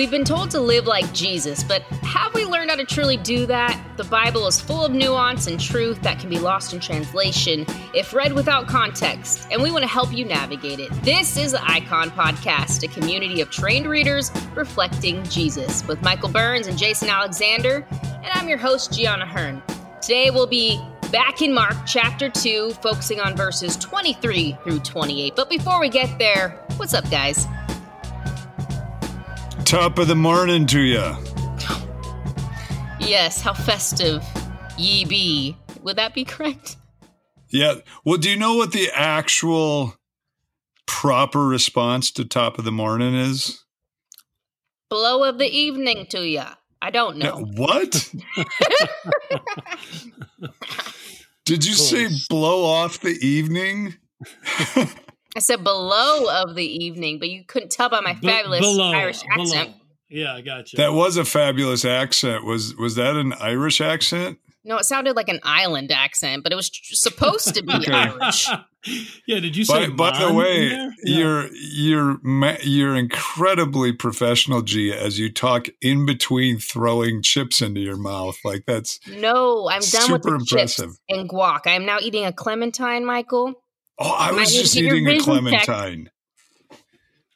We've been told to live like Jesus, but have we learned how to truly do that? The Bible is full of nuance and truth that can be lost in translation if read without context, and we want to help you navigate it. This is the Icon Podcast, a community of trained readers reflecting Jesus, with Michael Burns and Jason Alexander, and I'm your host, Gianna Hearn. Today we'll be back in Mark chapter 2, focusing on verses 23 through 28. But before we get there, what's up, guys? Top of the morning to you. Yes, how festive ye be. Would that be correct? Yeah. Well, do you know what the actual proper response to top of the morning is? Blow of the evening to ya. I don't know. What? Did you say blow off the evening? I said below of the evening, but you couldn't tell by my Be- fabulous below, Irish accent. below. Yeah, I got you. That was a fabulous accent. Was was that an Irish accent? No, it sounded like an island accent, but it was tr- supposed to be Okay. Irish. yeah, did you say? by the way. Yeah. you're you're you're incredibly professional, Gia, as you talk in between throwing chips into your mouth. Like that's No, I'm done with Super the chips and guac. I am now eating a clementine, Michael. Oh, I was just eating a vision checked. clementine.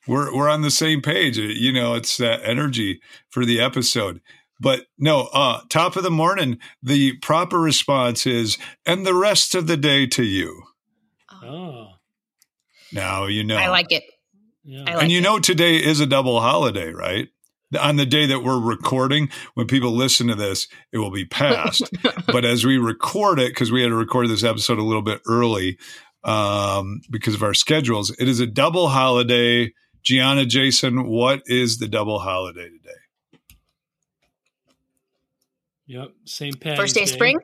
We're we're on the same page. You know, it's that energy for the episode. But no, uh, top of the morning, the proper response is, and the rest of the day to you. Oh, Now you know. I like it. yeah. I like and you it. know today is a double holiday, right? On the day that we're recording, when people listen to this, it will be past. but as we record it, because we had to record this episode a little bit early um, because of our schedules, it is a double holiday. Gianna, Jason, what is the double holiday today? Yep. St. Patty's First day of spring?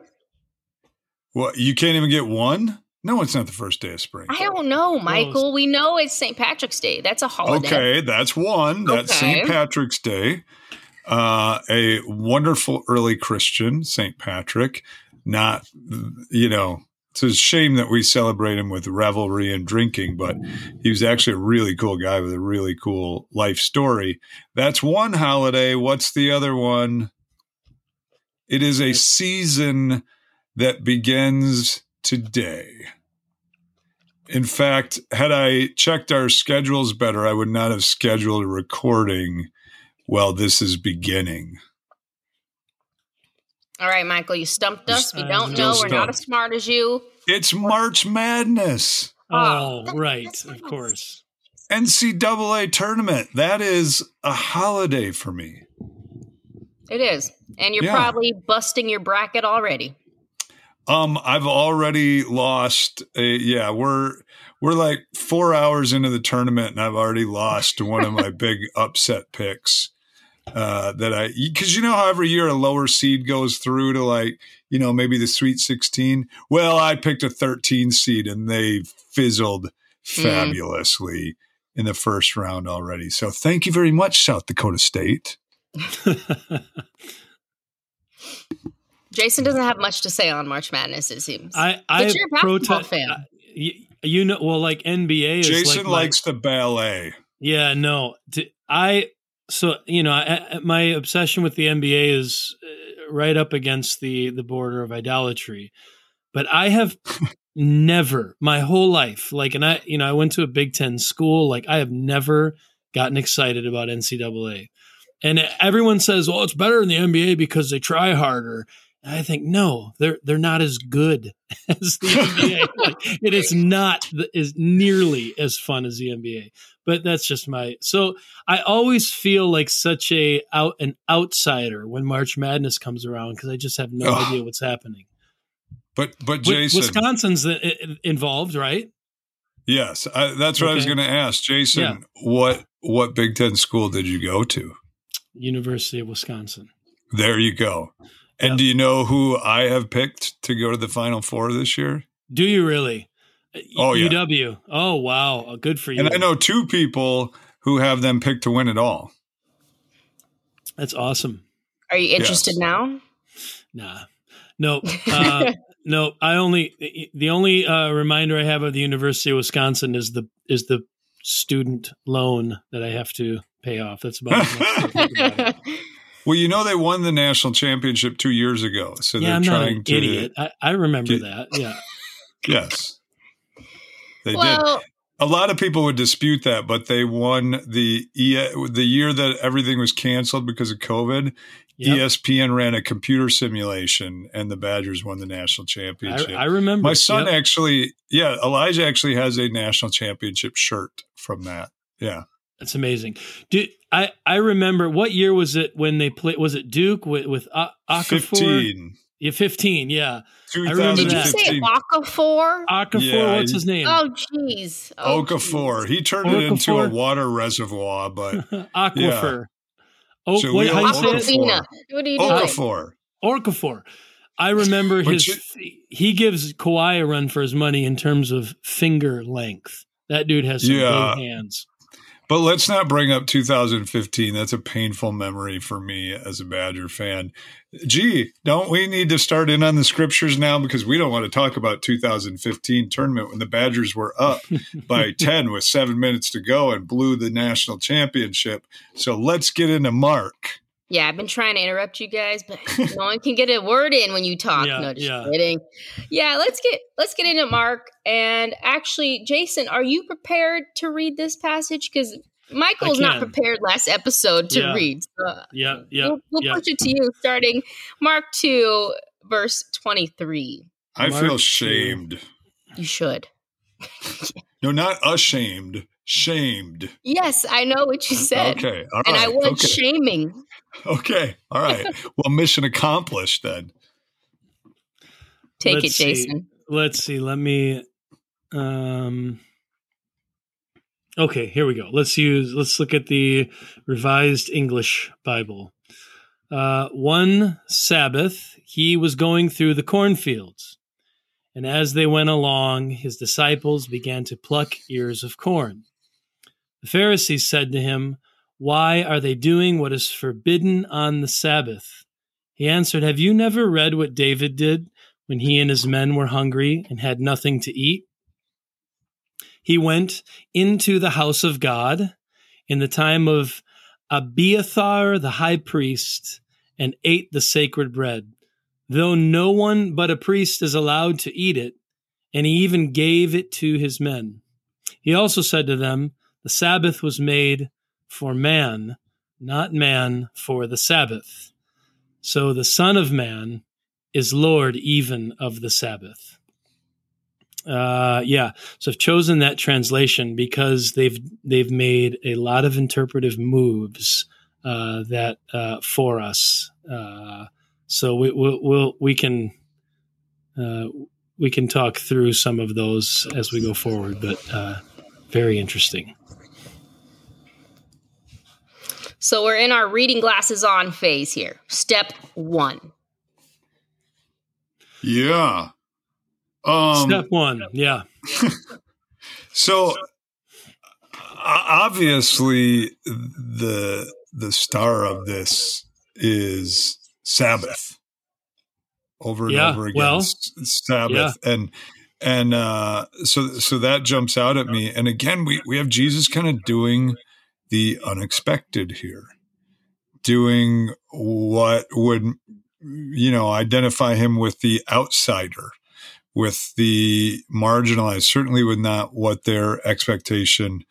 Well, you can't even get one. No, it's not the first day of spring. I don't know, Michael. We know it's St. Patrick's Day. That's a holiday. Okay, that's one. That's Okay. St. Patrick's Day. Uh, a wonderful early Christian, St. Patrick. Not, you know, it's a shame that we celebrate him with revelry and drinking, but he was actually a really cool guy with a really cool life story. That's one holiday. What's the other one? It is a season that begins today. In fact, had I checked our schedules better, I would not have scheduled a recording while this is beginning. All right, Michael, you stumped us. We don't know. We're not as smart as you. It's March Madness, Oh, Oh, right. Of course. NCAA tournament. That is a holiday for me. It is. And you're Yeah. probably busting your bracket already. Um, I've already lost. A, yeah, we're we're like four hours into the tournament, and I've already lost one of my big upset picks. Uh, that I because you know how every year a lower seed goes through to like you know maybe the Sweet Sixteen. Well, I picked a thirteen seed, and they fizzled fabulously in the first round already. So thank you very much, South Dakota State. Jason doesn't have much to say on March Madness, it seems. I I But you're a basketball protest. fan. I- You, you know, well, like NBA is Jason like my- likes the ballet. Yeah, no. T- I so you know I, my obsession with the NBA is uh, right up against the the border of idolatry, but I have never my whole life like and I you know I went to a Big Ten school like I have never gotten excited about NCAA, and everyone says well it's better in the NBA because they try harder. I think no, they're they're not as good as the NBA. Like, it is not is nearly as fun as the NBA but that's just my so i always feel like such a out an outsider when march madness comes around because i just have no Ugh. idea what's happening But but Jason, wisconsin's involved right Yes, I, that's what I was going to ask, Jason. Yeah. What what Big Ten school did you go to? university of wisconsin There you go. And Yep. do you know who I have picked to go to the Final Four this year? do you really Oh, yeah. uw oh wow Oh, good for you And I know two people who have them picked to win it all. that's awesome Are you interested Yes. now? nah no uh no i only the only uh reminder i have of the university of wisconsin is the is the student loan that i have to pay off. That's about, about Well, you know they won the national championship two years ago, so yeah, they're I'm trying not an to. idiot. I, I remember get- that. Yeah. Yes, they did. A lot of people would dispute that, but they won the E the year that everything was canceled because of COVID. Yep. ESPN ran a computer simulation, and the Badgers won the national championship. I, I remember. My son Yep. actually, yeah, Elijah actually has a national championship shirt from that. Yeah, That's amazing. Do I? I remember what year was it when they played? Was it Duke with with A- Okafor? fifteen. Yeah, fifteen. Yeah, did remember you that. say 2015. Okafor? Okafor. Yeah, what's his name? Oh, jeez. Oh, Okafor. He turned it into a water reservoir, but Aquifer. Oh, So what, Leo how you say it? Okafor. Aquafina. What are you doing? Okafor. Orcafor. I remember But his. he gives Kawhi a run for his money in terms of finger length. That dude has some Yeah. big hands. But let's not bring up 2015. That's a painful memory for me as a Badger fan. Gee, don't we need to start in on the scriptures now because we don't want to talk about 2015 tournament when the Badgers were up by 10 with 7 minutes to go and blew the national championship. So let's get into Mark. Yeah, I've been trying to interrupt you guys, but no one can get a word in when you talk. Yeah, no, just yeah. kidding. Yeah, let's get let's get into Mark. And actually, Jason, are you prepared to read this passage? Because Michael's not prepared last episode to Yeah. read. So Yeah, yeah, we'll we'll yeah. push it to you, starting Mark two, verse twenty three. I Mark feel shamed. You should. No, not ashamed, shamed. Yes, I know what you said, Okay. All right. and I was okay. shaming. okay. All right. well, mission accomplished then. Take Let's it, see. Jason. Let's see. Let me. Um. Okay, here we go. Let's use. Let's look at the Revised English Bible. Uh, one Sabbath, he was going through the cornfields, and as they went along, his disciples began to pluck ears of corn. The Pharisees said to him, "Why are they doing what is forbidden on the Sabbath?" He answered, "Have you never read what David did?" when he and his men were hungry and had nothing to eat. He went into the house of God in the time of Abiathar the high priest and ate the sacred bread, though no one but a priest is allowed to eat it, and he even gave it to his men. He also said to them, The Sabbath was made for man, not man for the Sabbath. So the Son of Man is Lord even of the Sabbath. Uh, yeah, so I've chosen that translation because they've they've made a lot of interpretive moves uh, that uh, for us. Uh, so we we'll, we'll we can uh, we can talk through some of those as we go forward, but uh, very interesting. So we're in our reading glasses on phase here. Step one. Yeah. Um, Step one, yeah, So obviously the the star of this is Sabbath. Over and Yeah, over again. well, S- Sabbath. And and uh so so that jumps out at me. And again we we have Jesus kind of doing the unexpected here. Doing what would you know identify him with the outsider with the marginalized, certainly with not what their expectation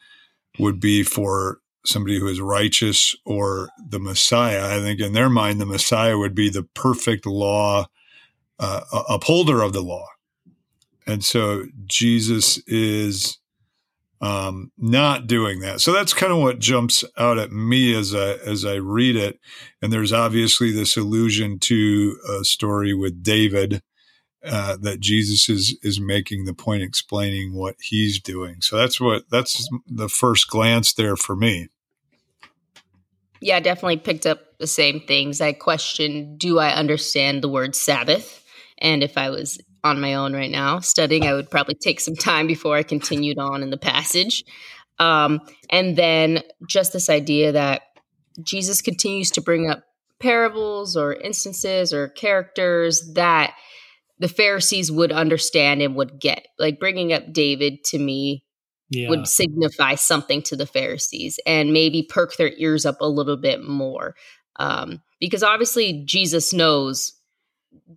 would be for somebody who is righteous or the Messiah. I think in their mind, the Messiah would be the perfect law uh, upholder of the law. And so Jesus is um, not doing that. So that's kind of what jumps out at me as I as I read it. And there's obviously this allusion to a story with David uh, that Jesus is is making the point, explaining what he's doing. So that's what that's the first glance there for me. Yeah, definitely picked up the same things. I questioned, do I understand the word Sabbath? And if I was on my own right now studying, I would probably take some time before I continued on in the passage. Um, and then just this idea that Jesus continues to bring up parables or instances or characters that the Pharisees would understand and would get. Like bringing up David to me yeah. would signify something to the Pharisees and maybe perk their ears up a little bit more. Um, because obviously Jesus knows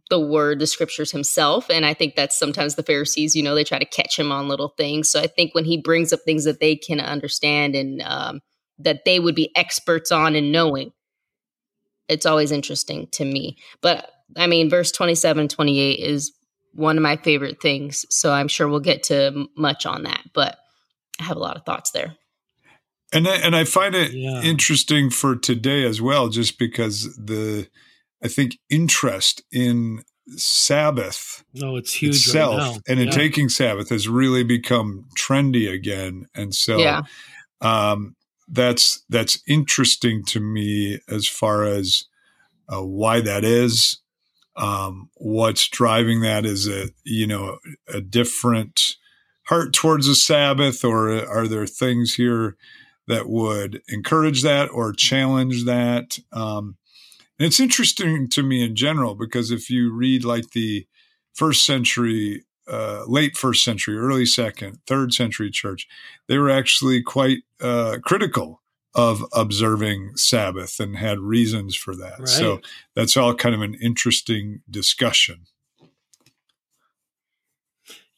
the word, the scriptures himself. And I think that's sometimes the Pharisees, you know, they try to catch him on little things. So I think when he brings up things that they can understand and um, that they would be experts on and knowing, it's always interesting to me. But I mean, verse 27, 28 is one of my favorite things. So I'm sure we'll get to much on that. But I have a lot of thoughts there. And I, and I find it Yeah. interesting for today as well, just because the I think interest in Sabbath Oh, it's huge itself right now. and in taking Sabbath has really become trendy again, and so Yeah. um, that's that's interesting to me as far as uh, why that is. Um, what's driving that is a you know a different heart towards the Sabbath, or are there things here that would encourage that or challenge that? Um, and it's interesting to me in general because if you read like the first century, uh, late first century, early second, third century church, they were actually quite uh, critical of observing Sabbath and had reasons for that. So that's all kind of an interesting discussion.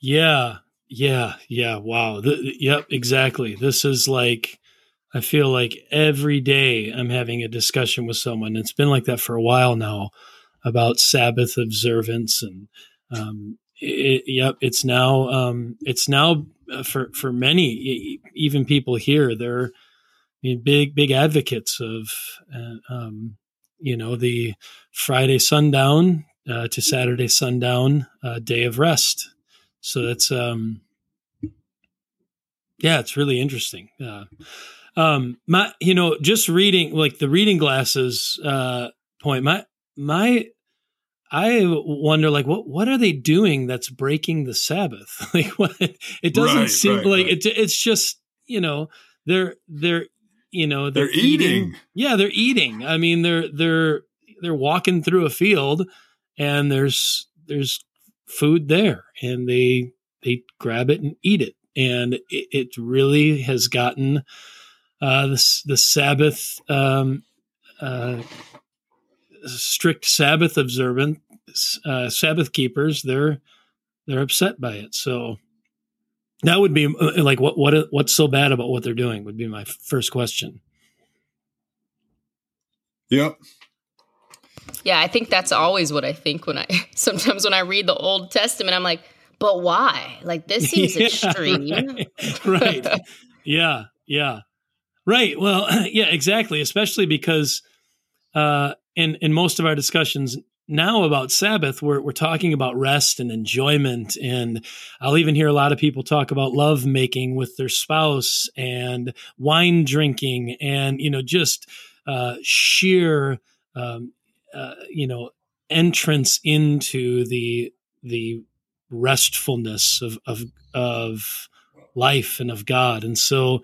Yeah, yeah, yeah. Wow. Th- yep, exactly. This is like, I feel like every day I'm having a discussion with someone. It's been like that for a while now about Sabbath observance and, um, it, yep, it's now, um, it's now uh, for for many, even people here, they're I mean, big big advocates of, uh, um, you know, the Friday sundown uh, to Saturday sundown uh, day of rest. So that's um yeah, it's really interesting. Uh, um my you know, just reading like the reading glasses uh point, my my I wonder like what what are they doing that's breaking the Sabbath? like what it doesn't Right, seem right, like right. it it's just, you know, they're they're you know, they're, They're eating. Yeah, they're eating. I mean, they're they're they're walking through a field and there's there's food there and they they grab it and eat it and it, it really has gotten uh the, the sabbath um uh strict sabbath observant uh sabbath keepers they're they're upset by it so that would be uh, like what what what's so bad about what they're doing would be my first question Yep. Yeah, I think that's always what I think when I sometimes when I read the Old Testament, I'm like, but why? Like this seems Yeah, extreme. right, right. yeah yeah right well yeah exactly especially because uh in in most of our discussions now about sabbath we're we're talking about rest and enjoyment and i'll even hear a lot of people talk about love making with their spouse and wine drinking and you know just uh sheer um uh, you know entrance into the the restfulness of of of life and of God. And so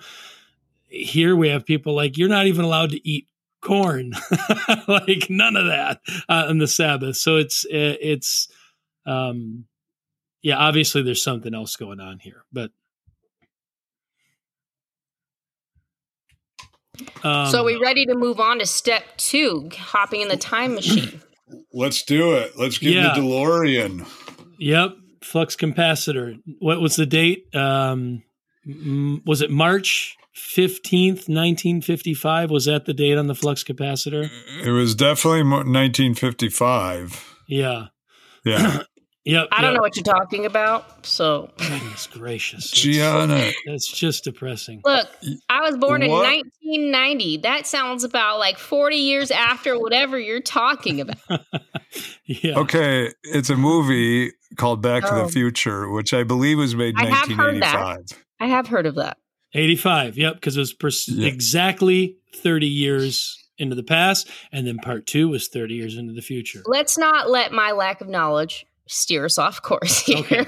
here we have people like you're not even allowed to eat corn, like none of that uh, on the Sabbath. So it's it's um yeah, obviously there's something else going on here, but um, so are we ready to move on to step two, hopping in the time machine? Let's do it. Let's get Yeah. the DeLorean. Yep, flux capacitor. What was the date? Um, was it March fifteenth, nineteen fifty-five? Was that the date on the flux capacitor? It was definitely 1955. Yeah. Yeah. Yep. I don't yep. know what you're talking about. So Goodness gracious. Gianna. that's just depressing. look, I was born in 1990. That sounds about like 40 years after whatever you're talking about. yeah. Okay, it's a movie called Back to Oh. the Future, which I believe was made I have heard that. 1985. I have heard of that. 85. Yep. Because it was pers- Yeah. exactly 30 years into the past. And then part two was 30 years into the future. Let's not let my lack of knowledge steer us off course here. Okay.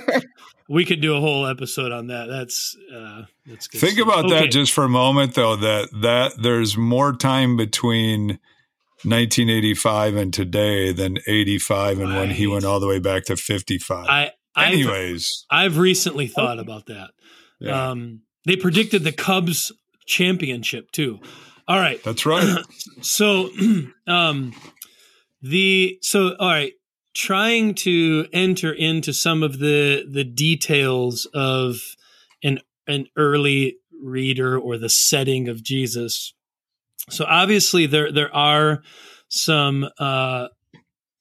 We could do a whole episode on that. That's, uh, that's good. Think stuff. about Okay. that just for a moment, though. That that there's more time between 1985 and today than 85 and when he went all the way back to 55. I, I've, Anyways, I've recently thought about that. yeah. Um, they predicted the Cubs championship too. All right, that's right. so, um, the so all right, trying to enter into some of the the details of an an early reader or the setting of Jesus. So obviously there there are some uh,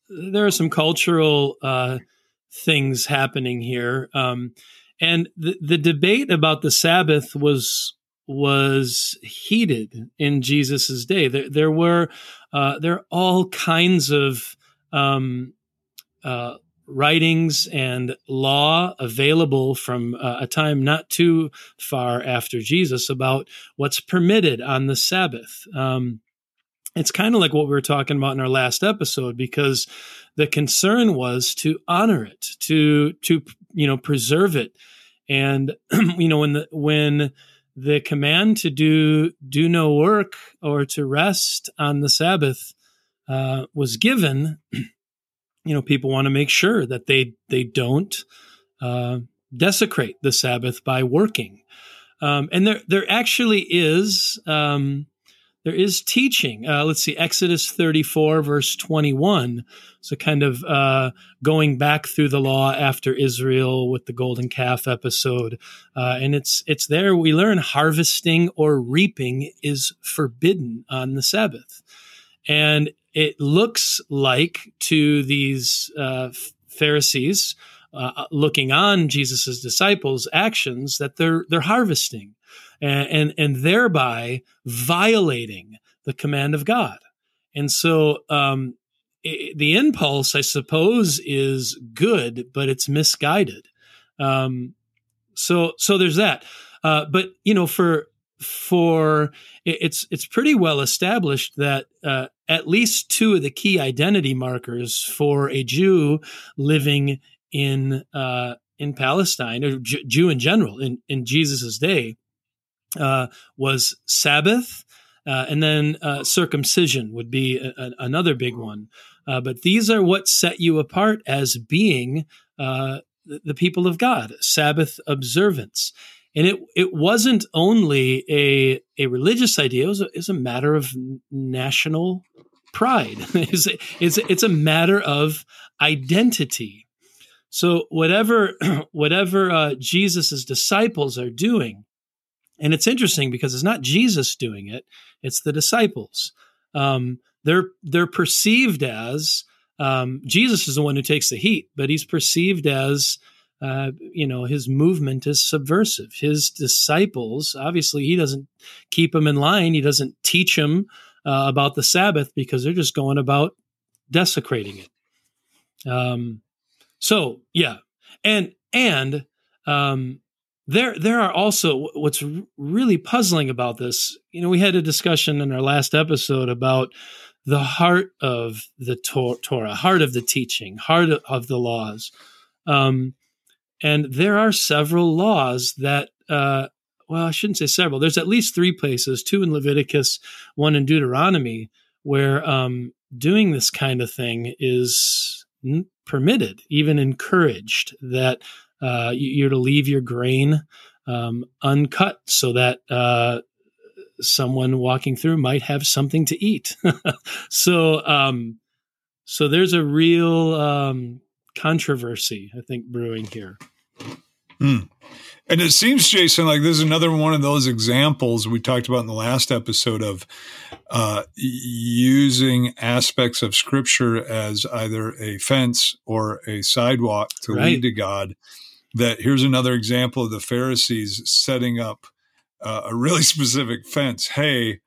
there are some cultural uh, things happening here, um, and the the debate about the Sabbath was was heated in Jesus's day. There there were uh, there are all kinds of um, uh, writings and law available from uh, a time not too far after Jesus about what's permitted on the Sabbath. Um, it's kind of like what we were talking about in our last episode because the concern was to honor it, to to you know preserve it, and you know when the when the command to do do no work or to rest on the Sabbath uh, was given you know people want to make sure that they they don't uh, desecrate the Sabbath by working. Um, and there there actually is um, there is teaching. Uh, let's see, Exodus 34 verse 21. So kind of uh, going back through the law after Israel with the golden calf episode, uh, and it's it's there we learn harvesting or reaping is forbidden on the Sabbath, and it looks like to these uh, Pharisees uh, uh looking on Jesus's disciples' actions that they're they're harvesting and, and, and thereby violating the command of God. And so um, it, the impulse, I suppose, is good, but it's misguided. Um, so so there's that. Uh, but you know, for for it's it's pretty well established that uh, at least two of the key identity markers for a Jew living in uh, in Palestine or J- Jew in general in in Jesus's day uh, was Sabbath. Uh, and then uh, circumcision would be a, a, another big one. Uh, but these are what set you apart as being the, the people of God, Sabbath observance and it it wasn't only a a religious idea; it was a, it was a matter of national pride. it's, it's it's a matter of identity. So whatever whatever uh, Jesus's disciples are doing, and it's interesting because it's not Jesus doing it; it's the disciples. Um, they're they're perceived as um, Jesus is the one who takes the heat, but he's perceived as uh, you know, his movement is subversive. His disciples, obviously, he doesn't keep them in line. He doesn't teach them uh, about the Sabbath because they're just going about desecrating it. Um, so yeah, and and um, there there are also what's really puzzling about this. You know, we had a discussion in our last episode about the heart of the Torah, heart of the teaching, heart of the laws. Um, and there are several laws that, uh, well, I shouldn't say several. There's at least three places, two in Leviticus, one in Deuteronomy, where um, doing this kind of thing is permitted, even encouraged, that uh, you're to leave your grain um, uncut so that uh, someone walking through might have something to eat. so, um, so there's a real um, controversy, I think, brewing here. Hmm. And it seems, Jason, like this is another one of those examples we talked about in the last episode of uh, using aspects of scripture as either a fence or a sidewalk to right. lead to God. That here's another example of the Pharisees setting up uh, a really specific fence. Hey,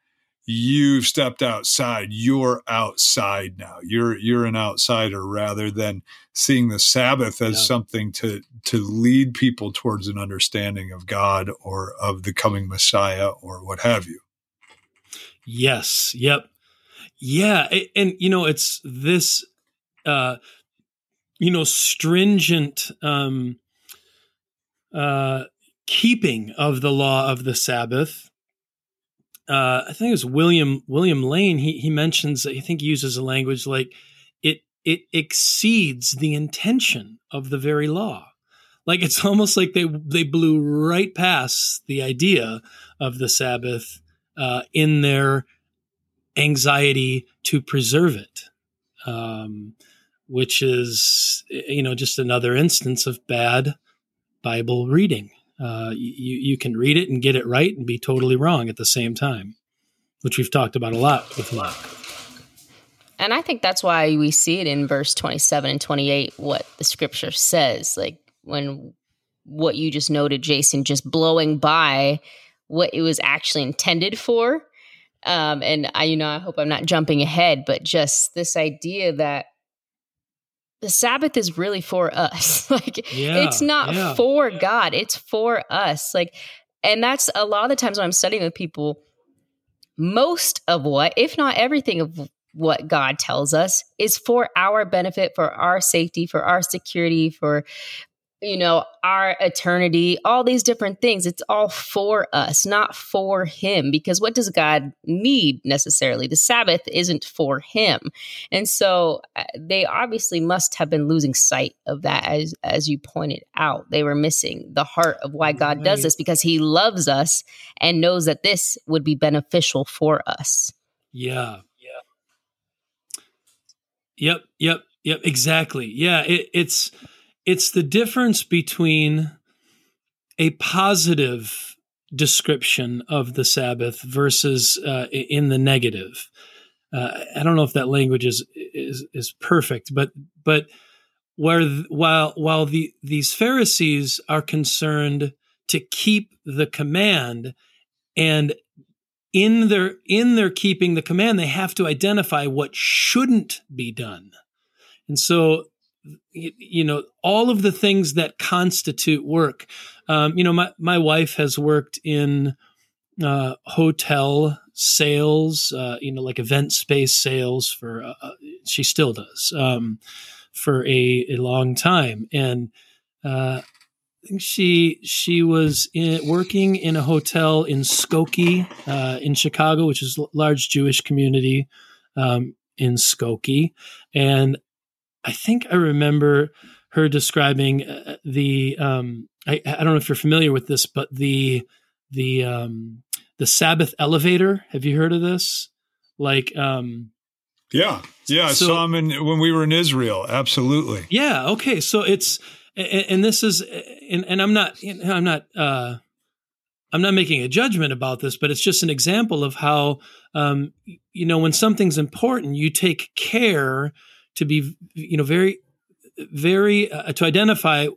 you've stepped outside. You're outside now. You're you're an outsider rather than seeing the sabbath as yeah. something to to lead people towards an understanding of god or of the coming messiah or what have you. Yes. Yep. Yeah. And, and you know it's this uh you know stringent um uh keeping of the law of the sabbath uh, I think it was William William Lane. He he mentions I think he uses a language like it it exceeds the intention of the very law. like it's almost like they they blew right past the idea of the Sabbath uh, in their anxiety to preserve it, um, which is you know just another instance of bad Bible reading. Uh, you you can read it and get it right and be totally wrong at the same time, which we've talked about a lot with Mark. And I think that's why we see it in verse 27 and 28, what the scripture says. Like when what you just noted, Jason, just blowing by what it was actually intended for. Um, and I, you know, I hope I'm not jumping ahead, but just this idea that the Sabbath is really for us. like yeah, it's not yeah. for God, it's for us. Like, and that's a lot of the times when I'm studying with people, most of what, if not everything of what God tells us is for our benefit, for our safety, for our security, for you know, our eternity, all these different things. It's all for us, not for him. Because what does God need necessarily? The Sabbath isn't for him. And so uh, they obviously must have been losing sight of that, as, as you pointed out. They were missing the heart of why God does this because he loves us and knows that this would be beneficial for us. Yeah. Yeah. Yep, yep, yep, exactly. Yeah, it, it's it's the difference between a positive description of the Sabbath versus uh, in the negative. Uh, I don't know if that language is is is perfect, but but where while while the these Pharisees are concerned to keep the command and in their in their keeping the command they have to identify what shouldn't be done and so you know all of the things that constitute work. Um, you know my, my wife has worked in uh, hotel sales uh, you know like event space sales for uh, uh she still does um, for a, a long time. And uh, I think she she was in, working in a hotel in Skokie uh, in Chicago, which is a large Jewish community um, in Skokie, and I think I remember her describing uh, the um, I, I, don't know if you're familiar with this, but the the um, the Sabbath elevator. Have you heard of this? Like um, yeah, yeah, so, I saw him in, when we were in Israel. Absolutely. Yeah. Okay. So it's and, and this is and, and I'm not I'm not uh, I'm not making a judgment about this, but it's just an example of how um, you know when something's important, you take care to be you know very very uh, to identify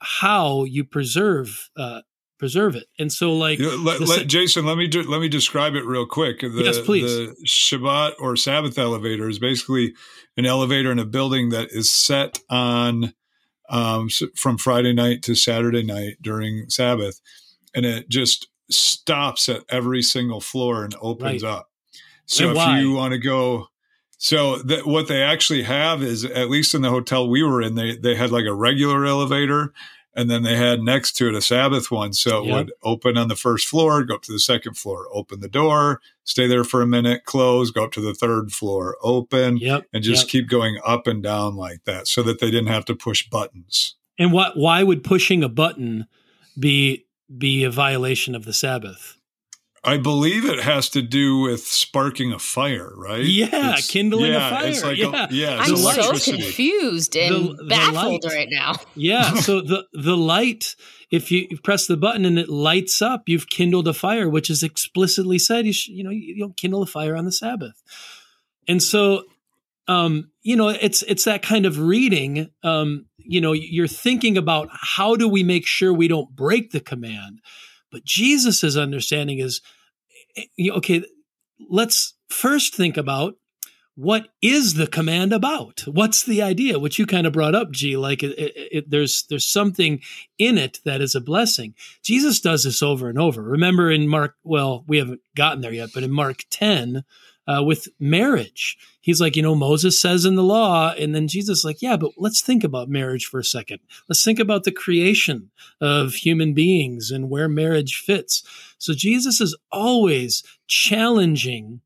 how you preserve uh, preserve it. And so, like, you know, let, let, Jason, let me do, let me describe it real quick. The, yes, please. The Shabbat or Sabbath elevator is basically an elevator in a building that is set on um, from Friday night to Saturday night during Sabbath, and it just stops at every single floor and opens right. up. So and if why? you want to go, so that what they actually have is at least in the hotel we were in, they they had like a regular elevator, and then they had next to it a Sabbath one. So it yep. would open on the first floor, go up to the second floor, open the door, stay there for a minute, close, go up to the third floor, open, yep. and just yep. keep going up and down like that so that they didn't have to push buttons. And what why would pushing a button be be a violation of the Sabbath? I believe it has to do with sparking a fire, right? Yeah, it's, kindling yeah, a fire. It's like yeah, a, yeah I'm so confused and the, baffled the right now. Yeah, so the the light, if you press the button and it lights up, you've kindled a fire, which is explicitly said. You should, you know, you don't kindle a fire on the Sabbath, and so, um, you know, it's it's that kind of reading. Um, you know, you're thinking about how do we make sure we don't break the command but Jesus's understanding is eh, okay, let's first think about what is the command about? What's the idea? Which you kind of brought up, G. Like it, it, it, there's there's something in it that is a blessing. Jesus does this over and over. Remember in Mark, well, we haven't gotten there yet, but in Mark ten, uh, with marriage. He's like, you know, Moses says in the law, and then Jesus like, yeah, but let's think about marriage for a second. Let's think about the creation of human beings and where marriage fits. So Jesus is always challenging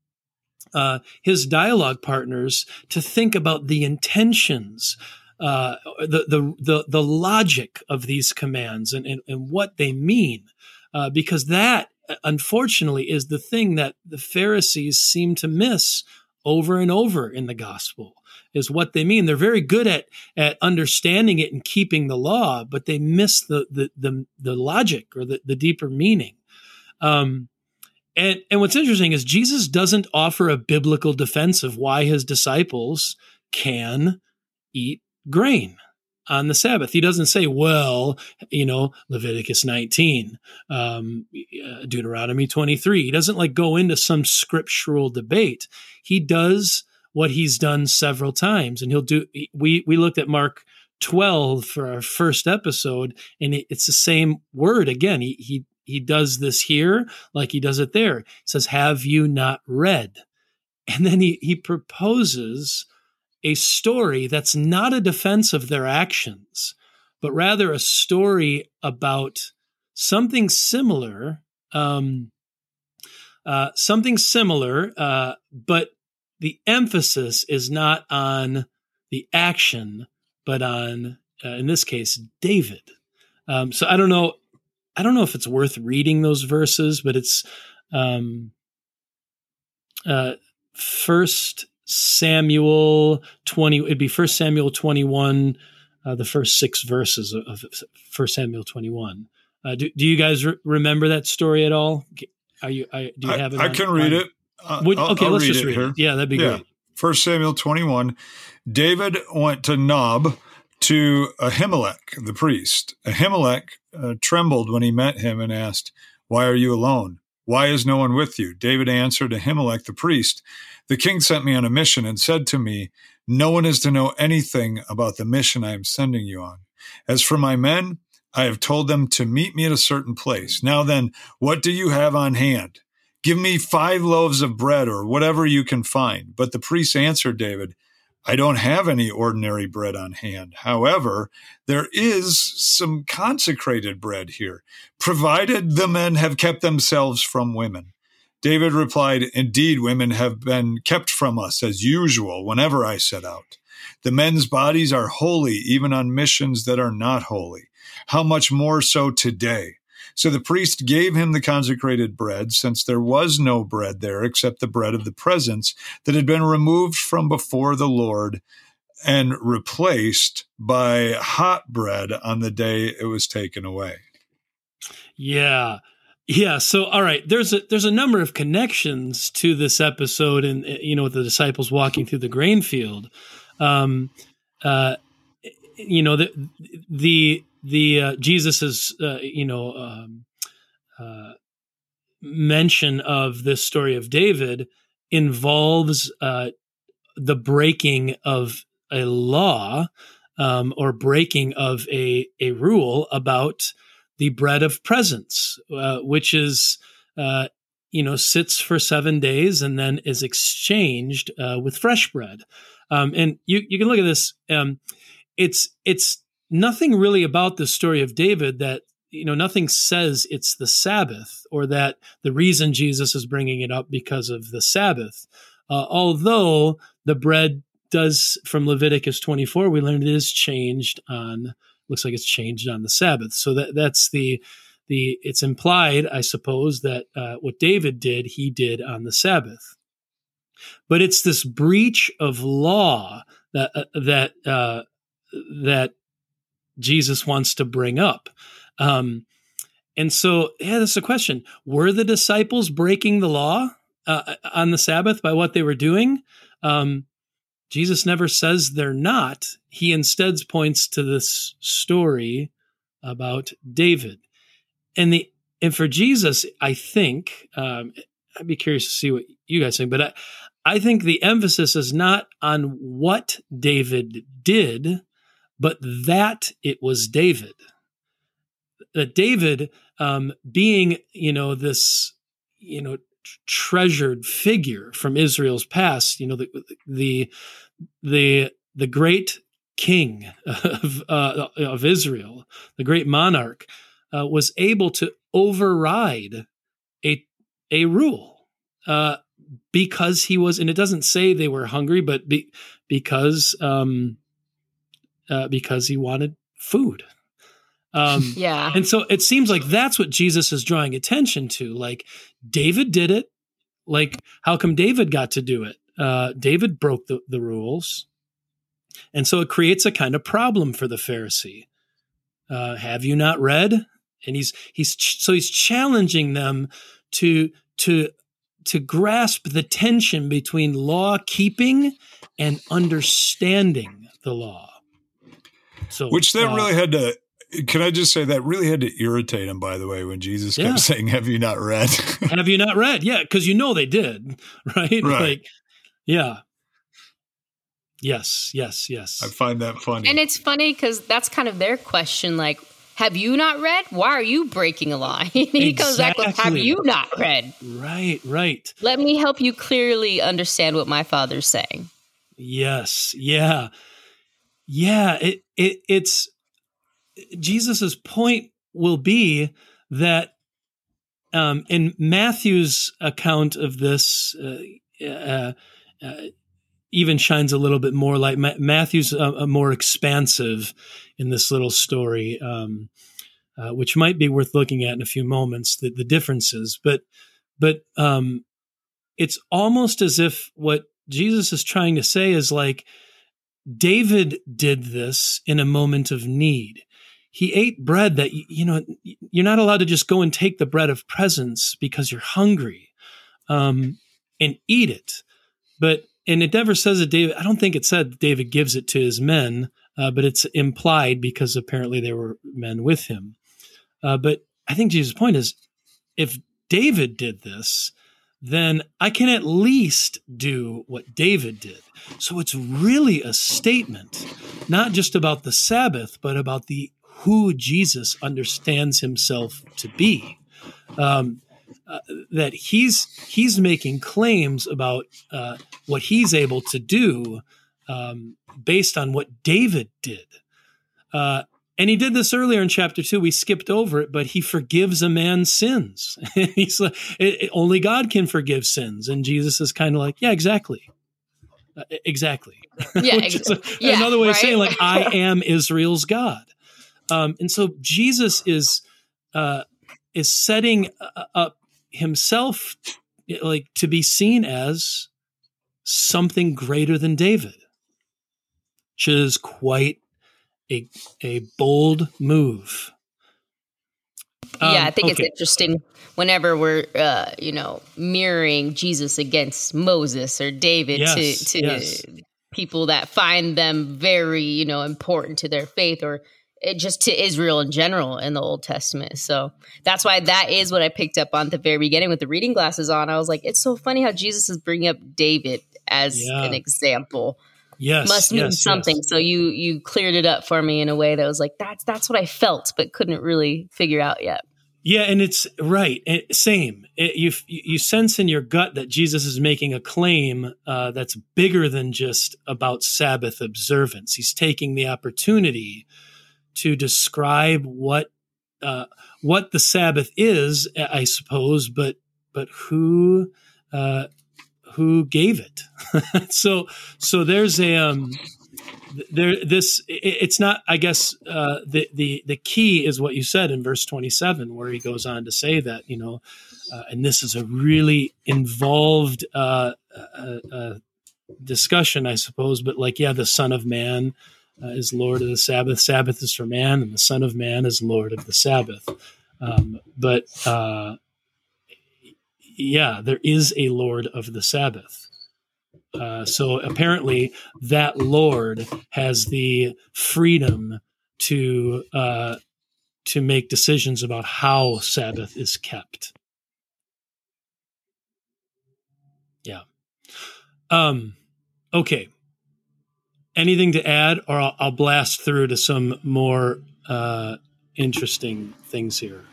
uh, his dialogue partners to think about the intentions uh, the, the the the logic of these commands and and, and what they mean, uh, because that unfortunately is the thing that the Pharisees seem to miss over and over in the gospel is what they mean. They're very good at at understanding it and keeping the law, but they miss the the the, the logic or the, the deeper meaning. Um, and and what's interesting is Jesus doesn't offer a biblical defense of why his disciples can eat grain on the Sabbath. He doesn't say, well, you know, Leviticus 19, um, Deuteronomy 23. He doesn't like go into some scriptural debate. He does what he's done several times. And he'll do, we, we looked at Mark 12 for our first episode, and it's the same word again. He, he, he does this here like he does it there. He says, Have you not read? And then he, he proposes a story that's not a defense of their actions, but rather a story about something similar, um, uh, something similar, uh, but the emphasis is not on the action, but on, uh, in this case, David. Um, so I don't know. I don't know if it's worth reading those verses, but it's um, uh, first Samuel 20, it'd be First Samuel 21, uh, the first six verses of First Samuel 21. Uh, do, do you guys re- remember that story at all? Are you, I, do you have it? I, can read it. Uh, Would, okay, I'll let's read just read it. it. Yeah, that'd be yeah. great. First Samuel 21. David went to Nob to Ahimelech, the priest. Ahimelech uh, trembled when he met him and asked, Why are you alone? Why is no one with you? David answered Ahimelech, the priest, the king sent me on a mission and said to me, No one is to know anything about the mission I am sending you on. As for my men, I have told them to meet me at a certain place. Now then, what do you have on hand? Give me five loaves of bread or whatever you can find. But the priest answered David, I don't have any ordinary bread on hand. However, there is some consecrated bread here, provided the men have kept themselves from women. David replied, Indeed, women have been kept from us as usual whenever I set out. The men's bodies are holy even on missions that are not holy. How much more so today? So the priest gave him the consecrated bread, since there was no bread there except the bread of the presence that had been removed from before the Lord and replaced by hot bread on the day it was taken away. Yeah. Yeah. So, all right. There's a there's a number of connections to this episode, and you know, with the disciples walking through the grain field. Um, uh, you know, the the the uh, Jesus's uh, you know um, uh, mention of this story of David involves uh, the breaking of a law um, or breaking of a a rule about the bread of presence, uh, which is, uh, you know, sits for seven days and then is exchanged uh, with fresh bread. Um, and you you can look at this. Um, it's it's nothing really about the story of David that you know nothing says it's the Sabbath or that the reason Jesus is bringing it up because of the Sabbath. Uh, although the bread does from Leviticus 24, we learned it is changed on looks like it's changed on the Sabbath. So that that's the the it's implied, I suppose, that uh, what David did, he did on the Sabbath. But it's this breach of law that uh, that uh, that Jesus wants to bring up. Um, and so, yeah, that's a question: Were the disciples breaking the law uh, on the Sabbath by what they were doing? Um, Jesus never says they're not. He instead points to this story about David. And the and for Jesus, I think um, I'd be curious to see what you guys think, but I, I think the emphasis is not on what David did, but that it was David. That David, um, being you know this you know treasured figure from Israel's past. You know, the the the the great king of uh, of Israel, the great monarch, uh, was able to override a a rule uh, because he was, and it doesn't say they were hungry, but be, because um, uh, because he wanted food. Um, yeah. And so it seems like that's what Jesus is drawing attention to. Like David did it. Like, how come David got to do it? Uh, David broke the, the rules. And so it creates a kind of problem for the Pharisee. Uh, have you not read? And he's he's ch- so he's challenging them to to to grasp the tension between law keeping and understanding the law. So, which that uh, really had to can I just say that really had to irritate him, by the way, when Jesus kept saying, Have you not read? Have you not read? Yeah, because you know they did, right? right? Like, yeah. Yes, yes, yes. I find that funny. And it's funny because that's kind of their question like, have you not read? Why are you breaking a law? he exactly. comes back with, Have you not read? Right, right. Let me help you clearly understand what my father's saying. Yes, yeah. Yeah, it, it it's Jesus's point will be that um, in Matthew's account of this, uh, uh, uh, even shines a little bit more light. Ma- Matthew's a, a, more expansive in this little story, um, uh, which might be worth looking at in a few moments. The, the differences, but but um, it's almost as if what Jesus is trying to say is like David did this in a moment of need he ate bread that you know you're not allowed to just go and take the bread of presence because you're hungry um, and eat it but and it never says that david i don't think it said david gives it to his men uh, but it's implied because apparently there were men with him uh, but i think jesus point is if david did this then I can at least do what David did. So it's really a statement, not just about the Sabbath, but about the who Jesus understands himself to be. Um, uh, that he's he's making claims about uh, what he's able to do um, based on what David did. Uh, and he did this earlier in chapter two. We skipped over it, but he forgives a man's sins. He's like, it, it, only God can forgive sins, and Jesus is kind of like, yeah, exactly, uh, exactly. Yeah, a, yeah another way right? of saying like, I am Israel's God. Um, and so Jesus is uh, is setting uh, up himself like to be seen as something greater than David, which is quite a a bold move. Um, yeah, I think okay. it's interesting whenever we're uh, you know mirroring Jesus against Moses or David yes, to to yes. people that find them very you know important to their faith or it, just to Israel in general in the Old Testament. So that's why that is what I picked up on at the very beginning with the reading glasses on. I was like, it's so funny how Jesus is bringing up David as yeah. an example. Yes, must mean yes, something. Yes. So you you cleared it up for me in a way that was like that's that's what I felt, but couldn't really figure out yet. Yeah, and it's right. It, same. It, you you sense in your gut that Jesus is making a claim uh, that's bigger than just about Sabbath observance. He's taking the opportunity to describe what uh, what the Sabbath is, I suppose, but but who uh, who gave it? so so there's a um, there this it's not I guess uh, the the the key is what you said in verse 27 where he goes on to say that you know uh, and this is a really involved uh, uh, uh discussion I suppose but like yeah the Son of Man uh, is Lord of the Sabbath. Sabbath is for man, and the Son of Man is Lord of the Sabbath. Um, but uh, yeah, there is a Lord of the Sabbath. Uh, so apparently, that Lord has the freedom to uh, to make decisions about how Sabbath is kept. Yeah. Um, okay anything to add, or I'll, I'll blast through to some more uh, interesting things here.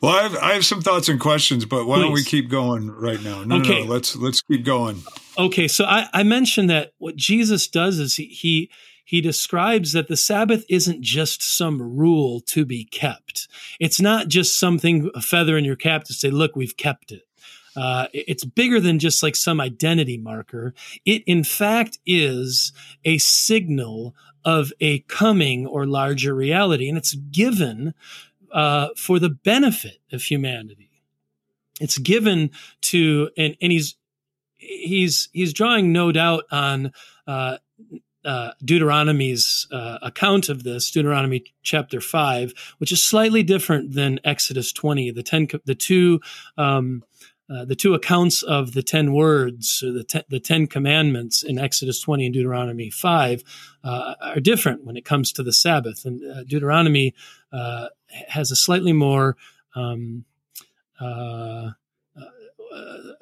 Well, I have, I have some thoughts and questions, but why Please. don't we keep going right now? No, okay. no, no, let's let's keep going. Okay, so I, I mentioned that what Jesus does is he, he he describes that the Sabbath isn't just some rule to be kept. It's not just something a feather in your cap to say, "Look, we've kept it." Uh, it's bigger than just like some identity marker. It, in fact, is a signal of a coming or larger reality, and it's given uh, for the benefit of humanity. It's given to, and, and he's he's he's drawing no doubt on uh, uh, Deuteronomy's uh, account of this, Deuteronomy chapter five, which is slightly different than Exodus twenty. The ten, the two, um, uh, the two accounts of the ten words, or the ten, the ten commandments in Exodus twenty and Deuteronomy five, uh, are different when it comes to the Sabbath. And uh, Deuteronomy uh, has a slightly more um,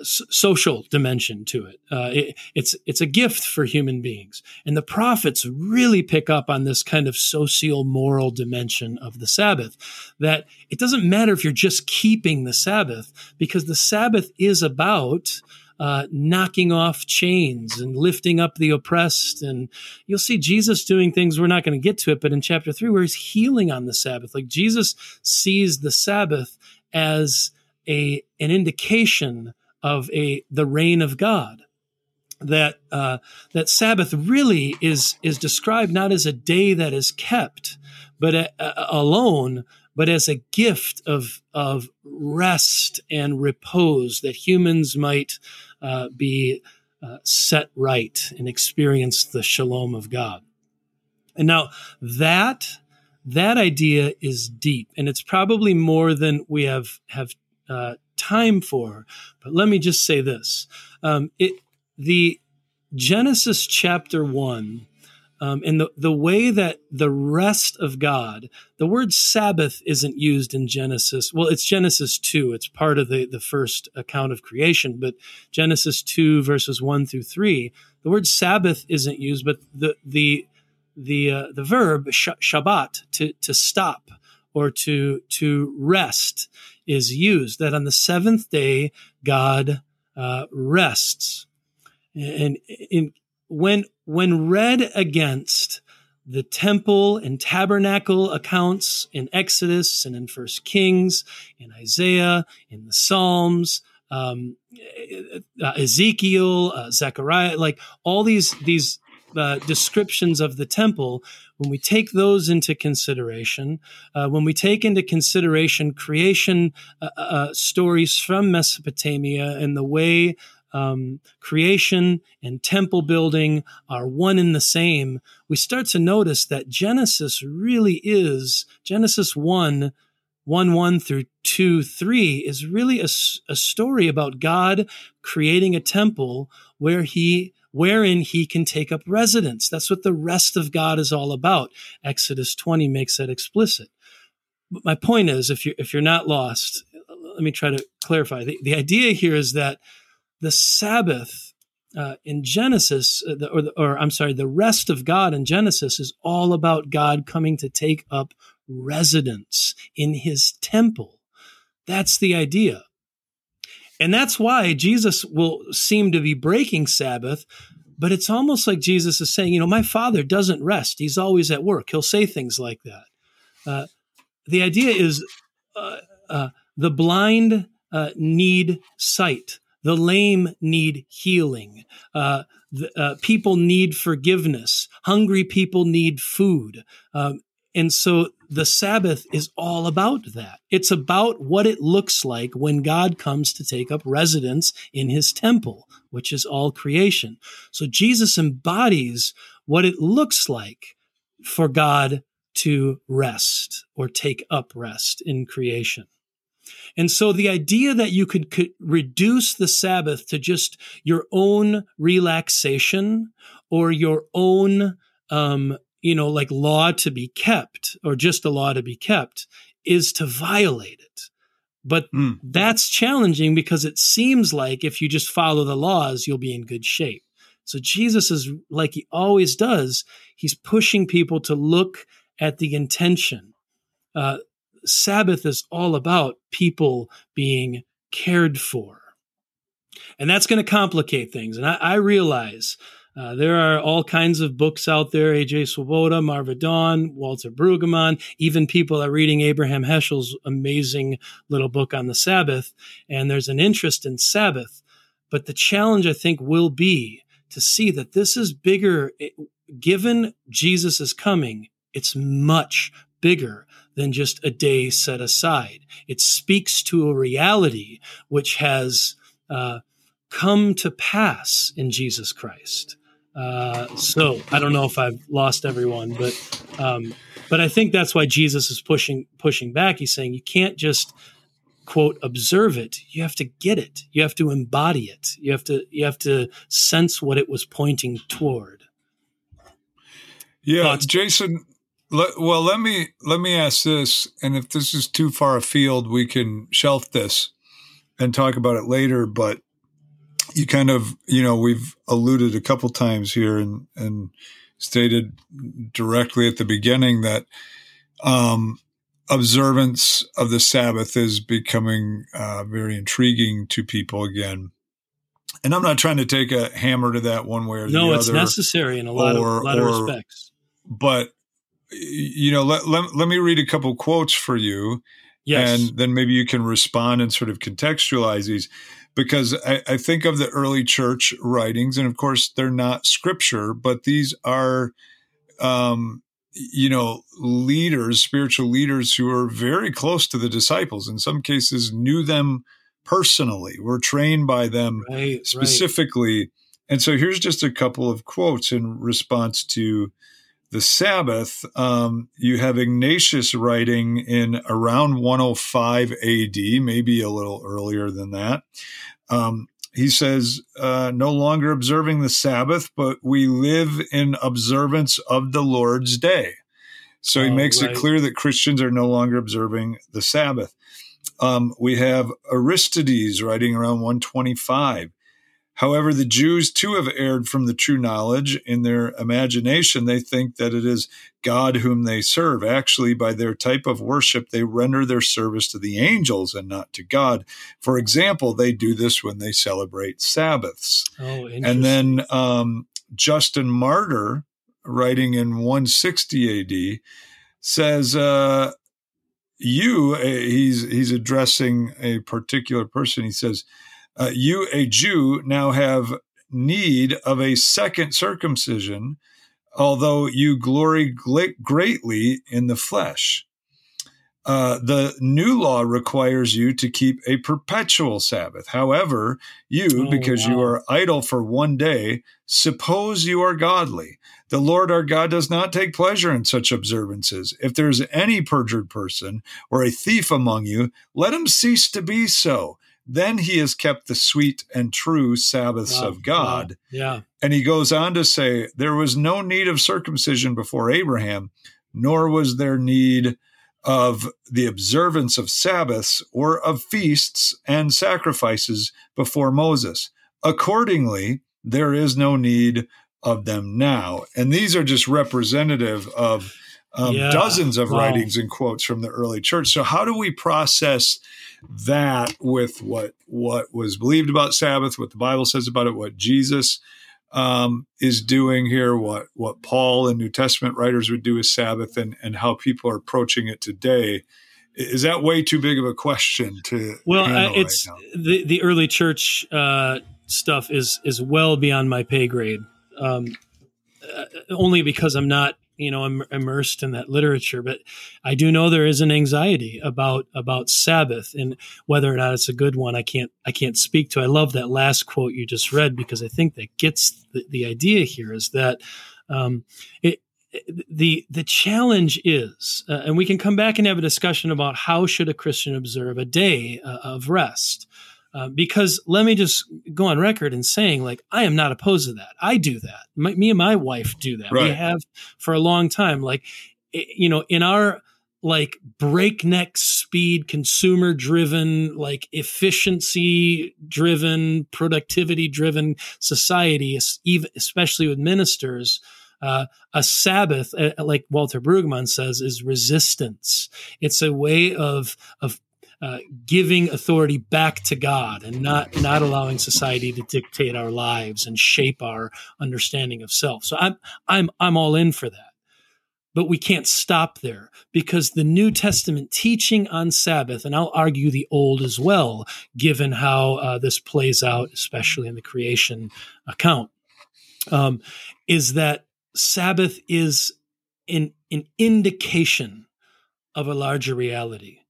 social dimension to it. Uh, it. It's it's a gift for human beings, and the prophets really pick up on this kind of social moral dimension of the Sabbath. That it doesn't matter if you're just keeping the Sabbath, because the Sabbath is about. Uh, knocking off chains and lifting up the oppressed. And you'll see Jesus doing things, we're not going to get to it, but in chapter three, where he's healing on the Sabbath. Like Jesus sees the Sabbath as a an indication of a the reign of God. That uh, that Sabbath really is is described not as a day that is kept, but a, a, alone, but as a gift of of rest and repose that humans might uh, be uh, set right and experience the shalom of God. And now that that idea is deep, and it's probably more than we have have uh, time for. But let me just say this: um, it the Genesis chapter one. Um, and the, the way that the rest of God, the word Sabbath isn't used in Genesis. Well, it's Genesis 2. It's part of the, the first account of creation, but Genesis 2, verses 1 through 3, the word Sabbath isn't used, but the, the, the, uh, the verb sh- Shabbat, to, to stop or to, to rest, is used, that on the seventh day, God uh, rests. And in, when, when read against the temple and tabernacle accounts in Exodus and in First Kings, in Isaiah, in the Psalms, um, uh, Ezekiel, uh, Zechariah, like all these these uh, descriptions of the temple, when we take those into consideration, uh, when we take into consideration creation uh, uh, uh stories from Mesopotamia and the way um, creation and temple building are one and the same, we start to notice that Genesis really is Genesis 1 1 1 through 2 3 is really a, a story about God creating a temple where he wherein he can take up residence. That's what the rest of God is all about. Exodus 20 makes that explicit. But my point is, if you're, if you're not lost, let me try to clarify. The, the idea here is that the Sabbath uh, in Genesis, uh, or, or I'm sorry, the rest of God in Genesis is all about God coming to take up residence in his temple. That's the idea. And that's why Jesus will seem to be breaking Sabbath, but it's almost like Jesus is saying, you know, my father doesn't rest. He's always at work. He'll say things like that. Uh, the idea is uh, uh, the blind uh, need sight, the lame need healing, uh, the, uh, people need forgiveness, hungry people need food. Um, and so the Sabbath is all about that. It's about what it looks like when God comes to take up residence in his temple, which is all creation. So Jesus embodies what it looks like for God to rest or take up rest in creation. And so the idea that you could, could, reduce the Sabbath to just your own relaxation or your own um, you know, like law to be kept or just a law to be kept is to violate it. But mm. that's challenging because it seems like if you just follow the laws, you'll be in good shape. So Jesus is like he always does, he's pushing people to look at the intention. Uh, Sabbath is all about people being cared for. And that's going to complicate things. And I, I realize uh, there are all kinds of books out there AJ Swoboda, Marva Dawn, Walter Brueggemann, even people are reading Abraham Heschel's amazing little book on the Sabbath. And there's an interest in Sabbath. But the challenge, I think, will be to see that this is bigger. given Jesus is coming, it's much bigger than just a day set aside. It speaks to a reality which has uh, come to pass in Jesus Christ. Uh, so I don't know if I've lost everyone, but um, but I think that's why Jesus is pushing pushing back. He's saying you can't just quote observe it you have to get it you have to embody it you have to you have to sense what it was pointing toward yeah Thoughts? jason let, well let me let me ask this and if this is too far afield we can shelf this and talk about it later but you kind of you know we've alluded a couple times here and and stated directly at the beginning that um observance of the Sabbath is becoming uh, very intriguing to people again. And I'm not trying to take a hammer to that one way or the no, other. No, it's necessary in a lot or, of, lot or, of respects. But you know, let, let, let me read a couple quotes for you. Yes. And then maybe you can respond and sort of contextualize these because I, I, think of the early church writings, and of course, they're not scripture, but these are um, you know, leaders, spiritual leaders who are very close to the disciples, in some cases knew them personally, were trained by them right, specifically. Right. And so here's just a couple of quotes in response to the Sabbath. Um, you have Ignatius writing in around 105 AD, maybe a little earlier than that. Um, he says, uh, no longer observing the Sabbath, but we live in observance of the Lord's day. So oh, he makes right. it clear that Christians are no longer observing the Sabbath. Um, we have Aristides writing around 125. However, the Jews too have erred from the true knowledge. In their imagination, they think that it is God whom they serve. Actually, by their type of worship, they render their service to the angels and not to God. For example, they do this when they celebrate Sabbaths. Oh, and then um, Justin Martyr, writing in 160 AD, says, uh, "You." Uh, he's he's addressing a particular person. He says uh, you, a Jew, now have need of a second circumcision, although you glory greatly in the flesh. Uh, the new law requires you to keep a perpetual Sabbath. However, you, oh, because wow. you are idle for one day, suppose you are godly. The Lord our God does not take pleasure in such observances. If there is any perjured person or a thief among you, let him cease to be so then he has kept the sweet and true Sabbaths wow, of God. Yeah. And he goes on to say, There was no need of circumcision before Abraham, nor was there need of the observance of Sabbaths or of feasts and sacrifices before Moses. Accordingly, there is no need of them now. And these are just representative of um, yeah. dozens of wow. writings and quotes from the early church. So, how do we process that with what what was believed about Sabbath, what the Bible says about it, what Jesus um, is doing here, what what Paul and New Testament writers would do with Sabbath, and and how people are approaching it today? Is that way too big of a question to? Well, uh, it's right the the early church uh, stuff is is well beyond my pay grade. Um, uh, only because I'm not you know Im- immersed in that literature but i do know there is an anxiety about about sabbath and whether or not it's a good one i can't i can't speak to i love that last quote you just read because i think that gets the, the idea here is that um, it, the the challenge is, uh, and we can come back and have a discussion about how should a Christian observe a day uh, of rest. Uh, because let me just go on record in saying, like, I am not opposed to that. I do that. My, me and my wife do that. Right. We have for a long time. Like, you know, in our like breakneck speed, consumer driven, like efficiency driven, productivity driven society, especially with ministers. Uh, a Sabbath, uh, like Walter Brueggemann says, is resistance. It's a way of of uh, giving authority back to God and not not allowing society to dictate our lives and shape our understanding of self. So I'm I'm I'm all in for that. But we can't stop there because the New Testament teaching on Sabbath, and I'll argue the Old as well, given how uh, this plays out, especially in the creation account, um, is that Sabbath is an, an indication of a larger reality.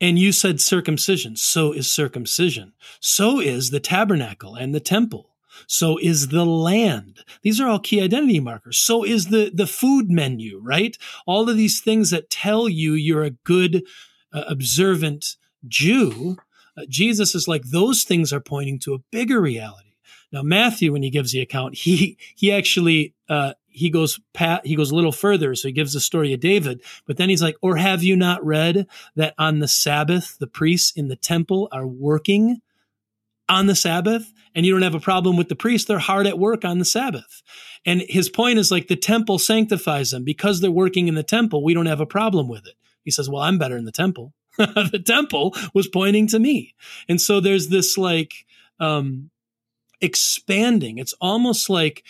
And you said circumcision. So is circumcision. So is the tabernacle and the temple. So is the land. These are all key identity markers. So is the, the food menu, right? All of these things that tell you you're a good, uh, observant Jew. Uh, Jesus is like, those things are pointing to a bigger reality. Now, Matthew, when he gives the account, he, he actually, uh, he goes pat he goes a little further so he gives the story of david but then he's like or have you not read that on the sabbath the priests in the temple are working on the sabbath and you don't have a problem with the priests? They're hard at work on the sabbath. And his point is like the temple sanctifies them. Because they're working in the temple we don't have a problem with it. He says well i'm better in the temple. The temple was pointing to me. And so there's this like um expanding. It's almost like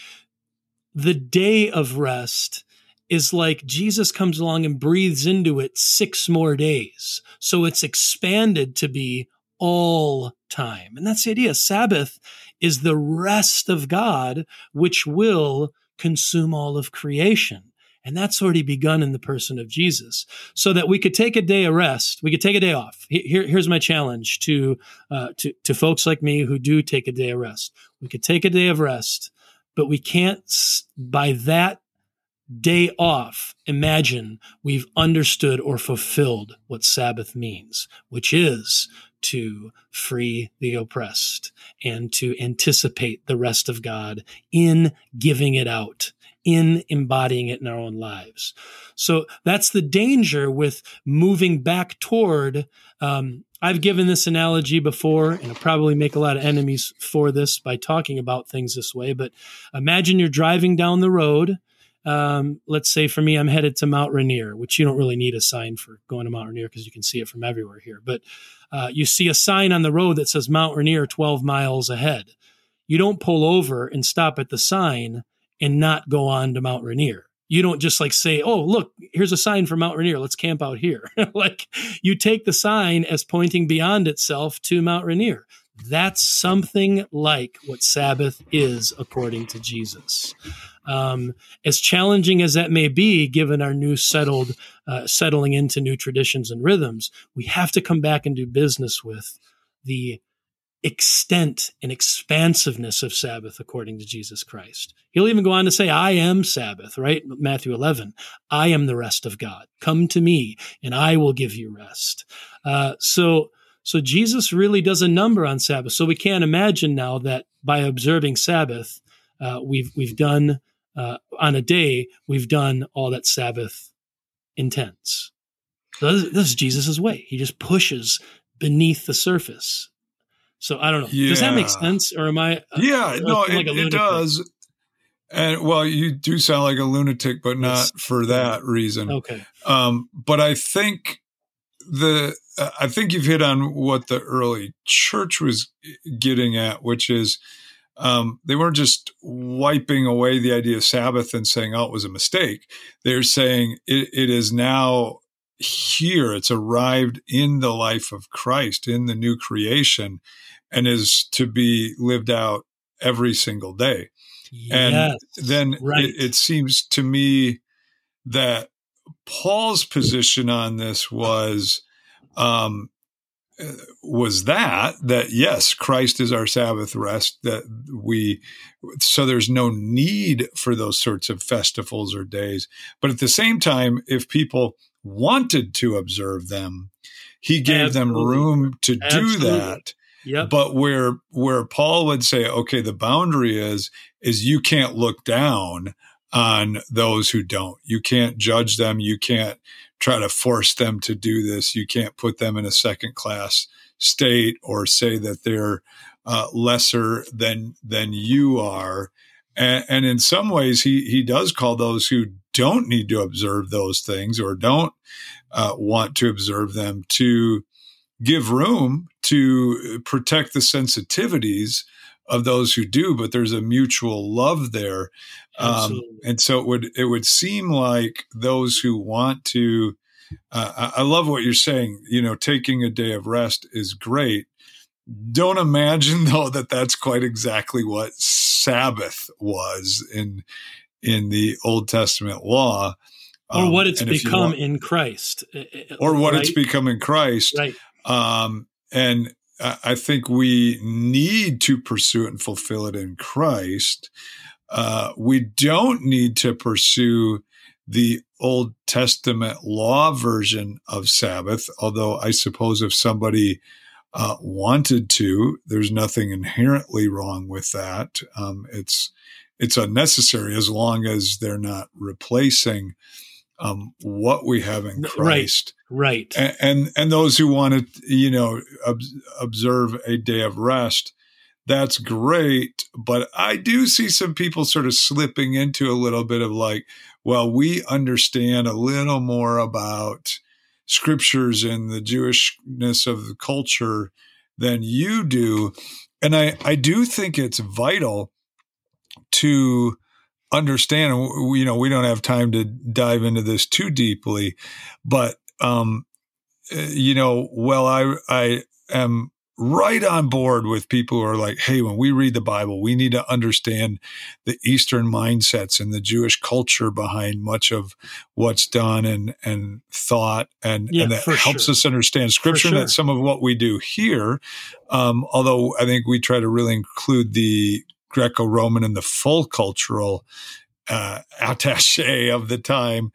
the day of rest is like Jesus comes along and breathes into it six more days. So it's expanded to be all time. And that's the idea. Sabbath is the rest of God, which will consume all of creation. And that's already begun in the person of Jesus. So that we could take a day of rest, we could take a day off. Here, here's my challenge to, uh, to, to folks like me who do take a day of rest. We could take a day of rest but we can't, by that day off, imagine we've understood or fulfilled what Sabbath means, which is to free the oppressed and to anticipate the rest of God in giving it out, in embodying it in our own lives. So that's the danger with moving back toward um, I've given this analogy before, and I'll probably make a lot of enemies for this by talking about things this way. But imagine you're driving down the road. Um, let's say for me, I'm headed to Mount Rainier, which you don't really need a sign for going to Mount Rainier because you can see it from everywhere here. But uh, you see a sign on the road that says Mount Rainier 12 miles ahead. You don't pull over and stop at the sign and not go on to Mount Rainier you don't just like say, oh, look, here's a sign for Mount Rainier. Let's camp out here. like you take the sign as pointing beyond itself to Mount Rainier. That's something like what Sabbath is according to Jesus. Um, as challenging as that may be, given our new settled, uh, settling into new traditions and rhythms, we have to come back and do business with the extent and expansiveness of Sabbath according to Jesus Christ. He'll even go on to say, I am Sabbath, right? Matthew 11, I am the rest of God. Come to me and I will give you rest. Uh, so, so Jesus really does a number on Sabbath. So we can't imagine now that by observing Sabbath, uh, we've, we've done, uh, on a day, we've done all that Sabbath intends. So this, this is Jesus' way. He just pushes beneath the surface so I don't know. Yeah. Does that make sense, or am I? Uh, yeah, no, like it, it does. And well, you do sound like a lunatic, but not yes. for that reason. Okay. Um, but I think the uh, I think you've hit on what the early church was getting at, which is um, they weren't just wiping away the idea of Sabbath and saying, "Oh, it was a mistake." They're saying it, it is now here. It's arrived in the life of Christ, in the new creation, and is to be lived out every single day. Yes, and then right. it, it seems to me that Paul's position on this was um, was that that yes christ is our sabbath rest that we so there's no need for those sorts of festivals or days but at the same time if people wanted to observe them he gave Absolutely. them room to Absolutely. do that Yep. But where where Paul would say, okay, the boundary is is you can't look down on those who don't. You can't judge them. You can't try to force them to do this. You can't put them in a second class state or say that they're uh, lesser than than you are. And, and in some ways, he he does call those who don't need to observe those things or don't uh, want to observe them to give room to protect the sensitivities of those who do, but there's a mutual love there. Um, and so it would it would seem like those who want to uh, I love what you're saying. You know, taking a day of rest is great. Don't imagine though that that's quite exactly what Sabbath was in in the Old Testament law. Or what um, it's become want, in Christ. Or what right? it's become in Christ. Right. Um, and I think we need to pursue it and fulfill it in Christ. Uh, we don't need to pursue the Old Testament law version of Sabbath, although I suppose if somebody uh, wanted to, there's nothing inherently wrong with that. Um, it's it's unnecessary as long as they're not replacing um, what we have in Christ. Right. right. And, and, and those who want to, you know, ob- observe a day of rest, that's great. But I do see some people sort of slipping into a little bit of like, well, we understand a little more about scriptures and the Jewishness of the culture than you do. And I, I do think it's vital to understand, you know, we don't have time to dive into this too deeply, but, um, eh, you know, well, I, I am right on board with people who are like, hey, when we read the Bible, we need to understand the Eastern mindsets and the Jewish culture behind much of what's done and and thought, and, yeah, and that helps sure. us understand Scripture. Sure. That's some of what we do here. Um, although I think we try to really include the Greco-Roman and the full cultural uh, attaché of the time,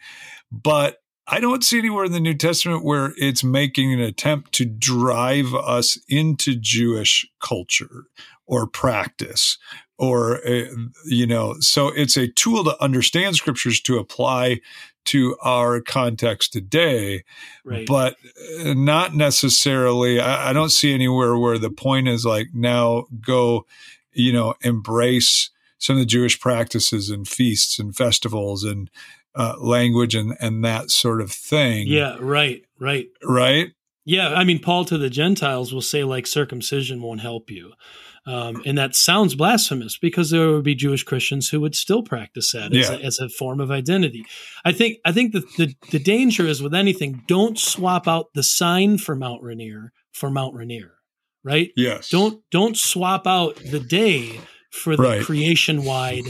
but I don't see anywhere in the New Testament where it's making an attempt to drive us into Jewish culture or practice or, uh, you know, so it's a tool to understand scriptures to apply to our context today, right. but uh, not necessarily. I, I don't see anywhere where the point is like now go, you know, embrace some of the Jewish practices and feasts and festivals and uh, language and and that sort of thing. Yeah, right, right, right. Yeah, I mean, Paul to the Gentiles will say like circumcision won't help you. Um, and that sounds blasphemous because there would be Jewish Christians who would still practice that as, yeah. a, as a, form of identity. I think I think the, the, the danger is with anything, don't swap out the sign for Mount Rainier for Mount Rainier, right? Yes. Don't don't swap out the day for the right. creation wide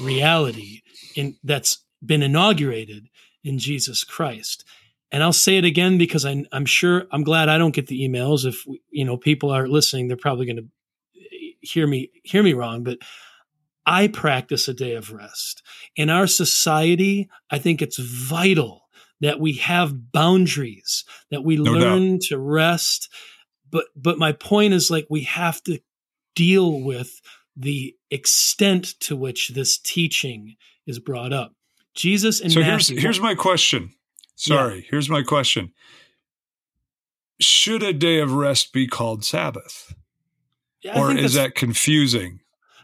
reality in that's been inaugurated in Jesus Christ. And I'll say it again because I, am sure I'm glad I don't get the emails. If you know people are listening, they're probably going to hear me hear me wrong. But I practice a day of rest in our society. I think it's vital that we have boundaries, that we no learn doubt. to rest. But but my point is like we have to deal with the extent to which this teaching is brought up. Jesus and so Matthew. here's here's my question. Sorry, yeah. here's my question. Should a day of rest be called Sabbath? Yeah, or is that confusing?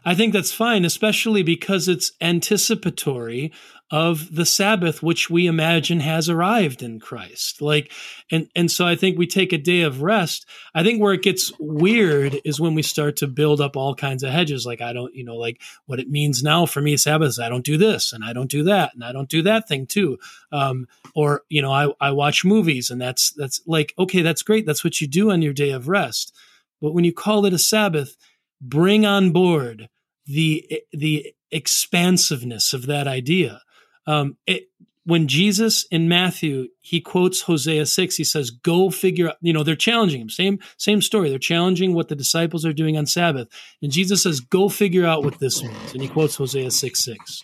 I think that's fine, especially because it's anticipatory of the Sabbath, which we imagine has arrived in Christ. Like, and and so I think we take a day of rest. I think where it gets weird is when we start to build up all kinds of hedges. Like I don't, you know, like what it means now for me, Sabbath is I don't do this and I don't do that and I don't do that thing too. Um, or you know, I I watch movies and that's that's like okay, that's great. That's what you do on your day of rest. But when you call it a Sabbath, bring on board the the expansiveness of that idea um, it, when Jesus in Matthew he quotes Hosea six, he says, "Go figure out." You know, they're challenging him. Same same story. They're challenging what the disciples are doing on Sabbath, and Jesus says, "Go figure out what this means." And he quotes Hosea six six,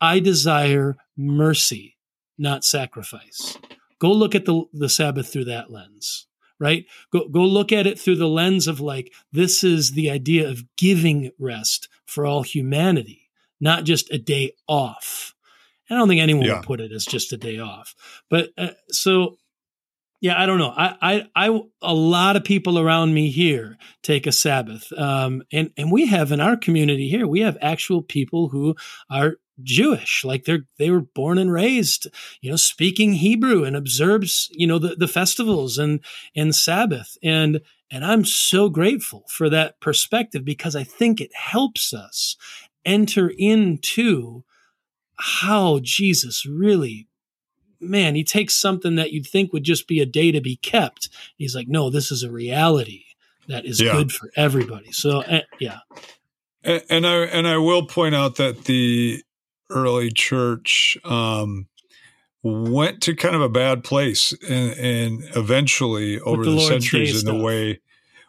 "I desire mercy, not sacrifice." Go look at the the Sabbath through that lens right go go look at it through the lens of like this is the idea of giving rest for all humanity not just a day off I don't think anyone yeah. would put it as just a day off. But uh, so, yeah, I don't know. I, I, I, a lot of people around me here take a Sabbath, um, and and we have in our community here, we have actual people who are Jewish, like they're they were born and raised, you know, speaking Hebrew and observes, you know, the, the festivals and and Sabbath. And and I'm so grateful for that perspective because I think it helps us enter into how Jesus really, man, he takes something that you'd think would just be a day to be kept. He's like, no, this is a reality that is yeah. good for everybody. So, uh, yeah. And, and I and I will point out that the early church um, went to kind of a bad place, and, and eventually over the, the centuries, in the way.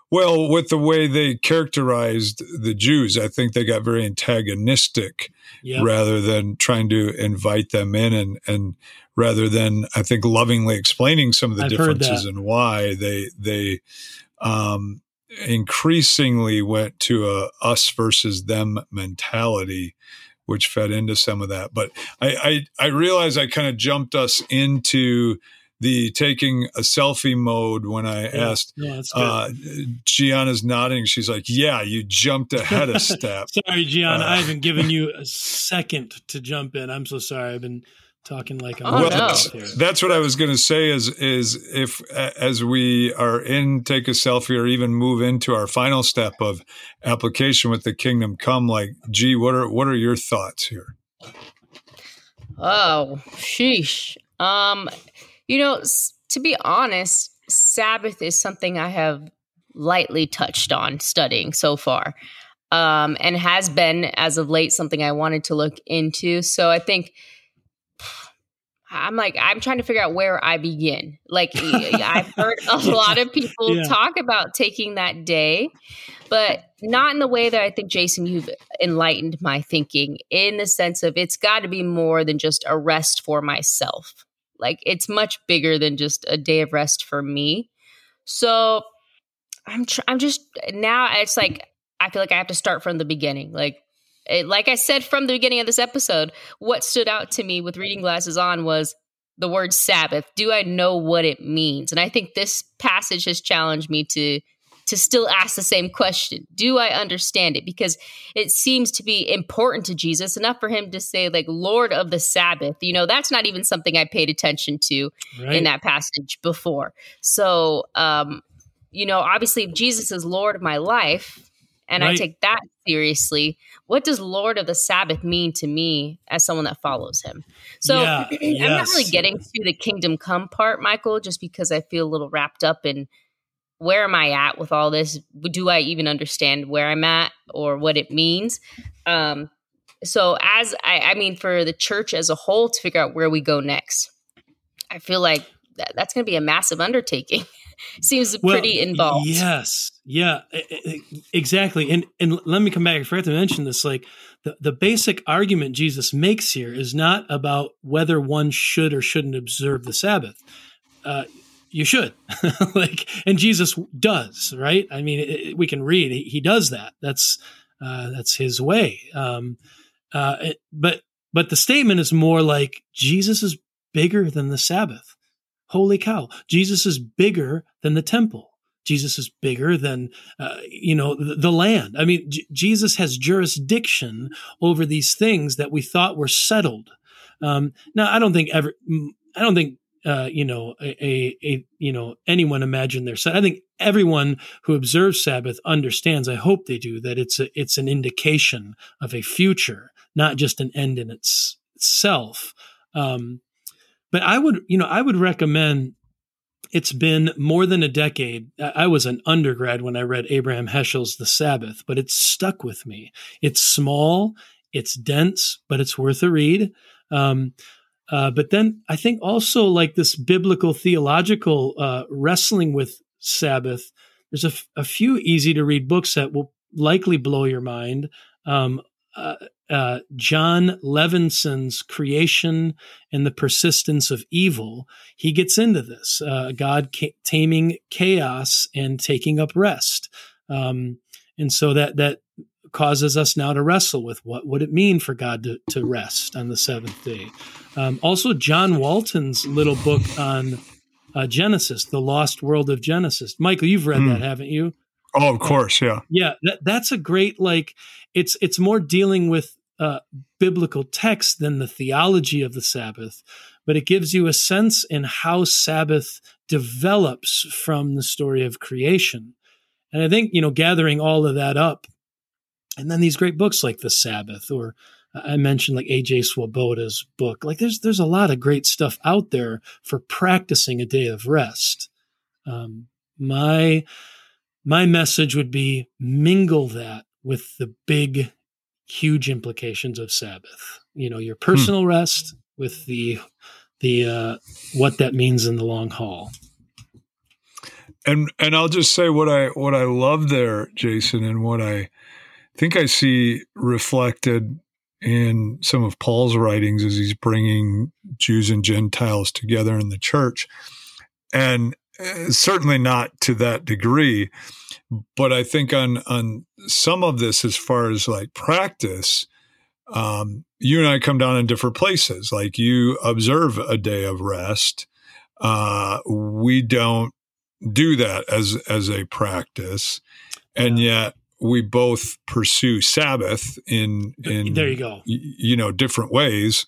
Well, with the way they characterized the Jews, I think they got very antagonistic yep. rather than trying to invite them in and, and rather than I think lovingly explaining some of the I've differences and why they they um, increasingly went to a us versus them mentality which fed into some of that. But I I, I realized I kind of jumped us into the taking a selfie mode when I yeah, asked. Yeah, uh, Gianna's nodding. She's like, "Yeah, you jumped ahead a step." sorry, Gianna, uh, I haven't given you a second to jump in. I'm so sorry. I've been talking like I'm oh, no. that's what I was going to say is is if as we are in take a selfie or even move into our final step of application with the kingdom come like gee what are what are your thoughts here? Oh sheesh. Um you know to be honest sabbath is something I have lightly touched on studying so far um and has been as of late something I wanted to look into. So I think I'm like, I'm trying to figure out where I begin. Like, I've heard a lot of people yeah. talk about taking that day, but not in the way that I think, Jason, you've enlightened my thinking in the sense of it's got to be more than just a rest for myself. Like, it's much bigger than just a day of rest for me. So I'm, tr- I'm just now, it's like, I feel like I have to start from the beginning. Like, like I said from the beginning of this episode, what stood out to me with reading glasses on was the word Sabbath. Do I know what it means? And I think this passage has challenged me to to still ask the same question. Do I understand it? Because it seems to be important to Jesus enough for him to say like Lord of the Sabbath. You know, that's not even something I paid attention to right. in that passage before. So, um you know, obviously if Jesus is Lord of my life, and right. I take that seriously. What does Lord of the Sabbath mean to me as someone that follows him? So yeah, I'm yes. not really getting to the kingdom come part, Michael, just because I feel a little wrapped up in where am I at with all this? Do I even understand where I'm at or what it means? Um, so as I, I mean, for the church as a whole to figure out where we go next, I feel like that, that's going to be a massive undertaking. seems well, pretty involved. Yes, yeah, exactly. And and let me come back. I forgot to mention this. Like the the basic argument Jesus makes here is not about whether one should or shouldn't observe the Sabbath. Uh, you should like and jesus does right i mean it, we can read he, he does that that's uh, that's his way um, uh, it, but but the statement is more like jesus is bigger than the sabbath Holy cow. Jesus is bigger than the temple. Jesus is bigger than, uh, you know, the, the land. I mean, J- Jesus has jurisdiction over these things that we thought were settled. Um, now, I don't think ever, I don't think, uh, you know, a, a, a, you know, anyone imagined their set. I think everyone who observes Sabbath understands. I hope they do that. It's a, it's an indication of a future, not just an end in its, itself. Um, but I would, you know, I would recommend it's been more than a decade. I was an undergrad when I read Abraham Heschel's The Sabbath, but it's stuck with me. It's small, it's dense, but it's worth a read. Um, uh, but then I think also like this biblical theological uh, wrestling with Sabbath. There's a, f- a few easy to read books that will likely blow your mind. Um, uh, uh, Jon Levenson's creation and the persistence of evil, he gets into this uh, God ca- taming chaos and taking up rest, um, and so that that causes us now to wrestle with what would it mean for God to, to rest on the seventh day. Um, also, John Walton's little book on uh, Genesis, the lost world of Genesis. Michael, you've read mm. that, haven't you? Oh, of course, yeah. Yeah, that, that's a great like it's it's more dealing with uh, biblical text than the theology of the Sabbath, but it gives you a sense in how Sabbath develops from the story of creation. And I think, you know, gathering all of that up, and then these great books like The Sabbath, or I mentioned like AJ Swoboda's book, like there's there's a lot of great stuff out there for practicing a day of rest. Um, my my message would be mingle that with the big, huge implications of Sabbath. you know your personal hmm. rest with the the uh, what that means in the long haul. And and I'll just say what I what I love there, Jason, and what I think I see reflected in some of Paul's writings as he's bringing Jews and Gentiles together in the church, and certainly not to that degree, but I think on on some of this, as far as like practice, um, you and I come down in different places. Like you observe a day of rest. Uh, we don't do that as as a practice, and yet we both pursue Sabbath in in there you go you know different ways,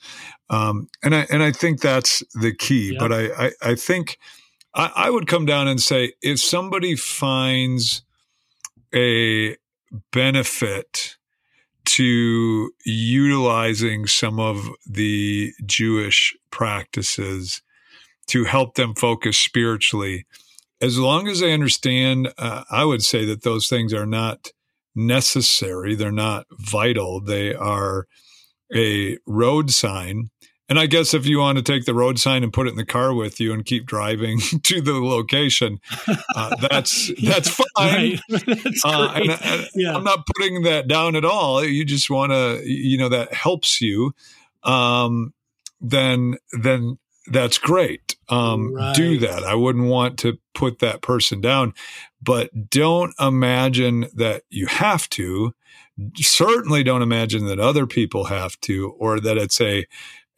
um, and I and I think that's the key. Yep. But I, I I think I, I would come down and say if somebody finds a benefit to utilizing some of the Jewish practices to help them focus spiritually. As long as they understand, uh, I would say that those things are not necessary, they're not vital, they are a road sign and I guess if you want to take the road sign and put it in the car with you and keep driving to the location, uh, that's that's fine. Right. that's uh, and, and yeah. I'm not putting that down at all. You just want to, you know, that helps you. Um, then then that's great. Um, right. Do that. I wouldn't want to put that person down, but don't imagine that you have to. Certainly, don't imagine that other people have to, or that it's a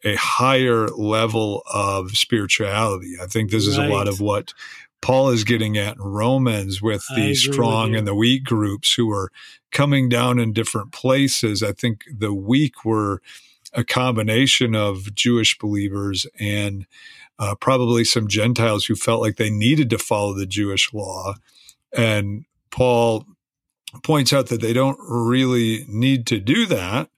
a higher level of spirituality. I think this is right. a lot of what Paul is getting at in Romans with the strong with and the weak groups who are coming down in different places. I think the weak were a combination of Jewish believers and uh, probably some Gentiles who felt like they needed to follow the Jewish law. And Paul points out that they don't really need to do that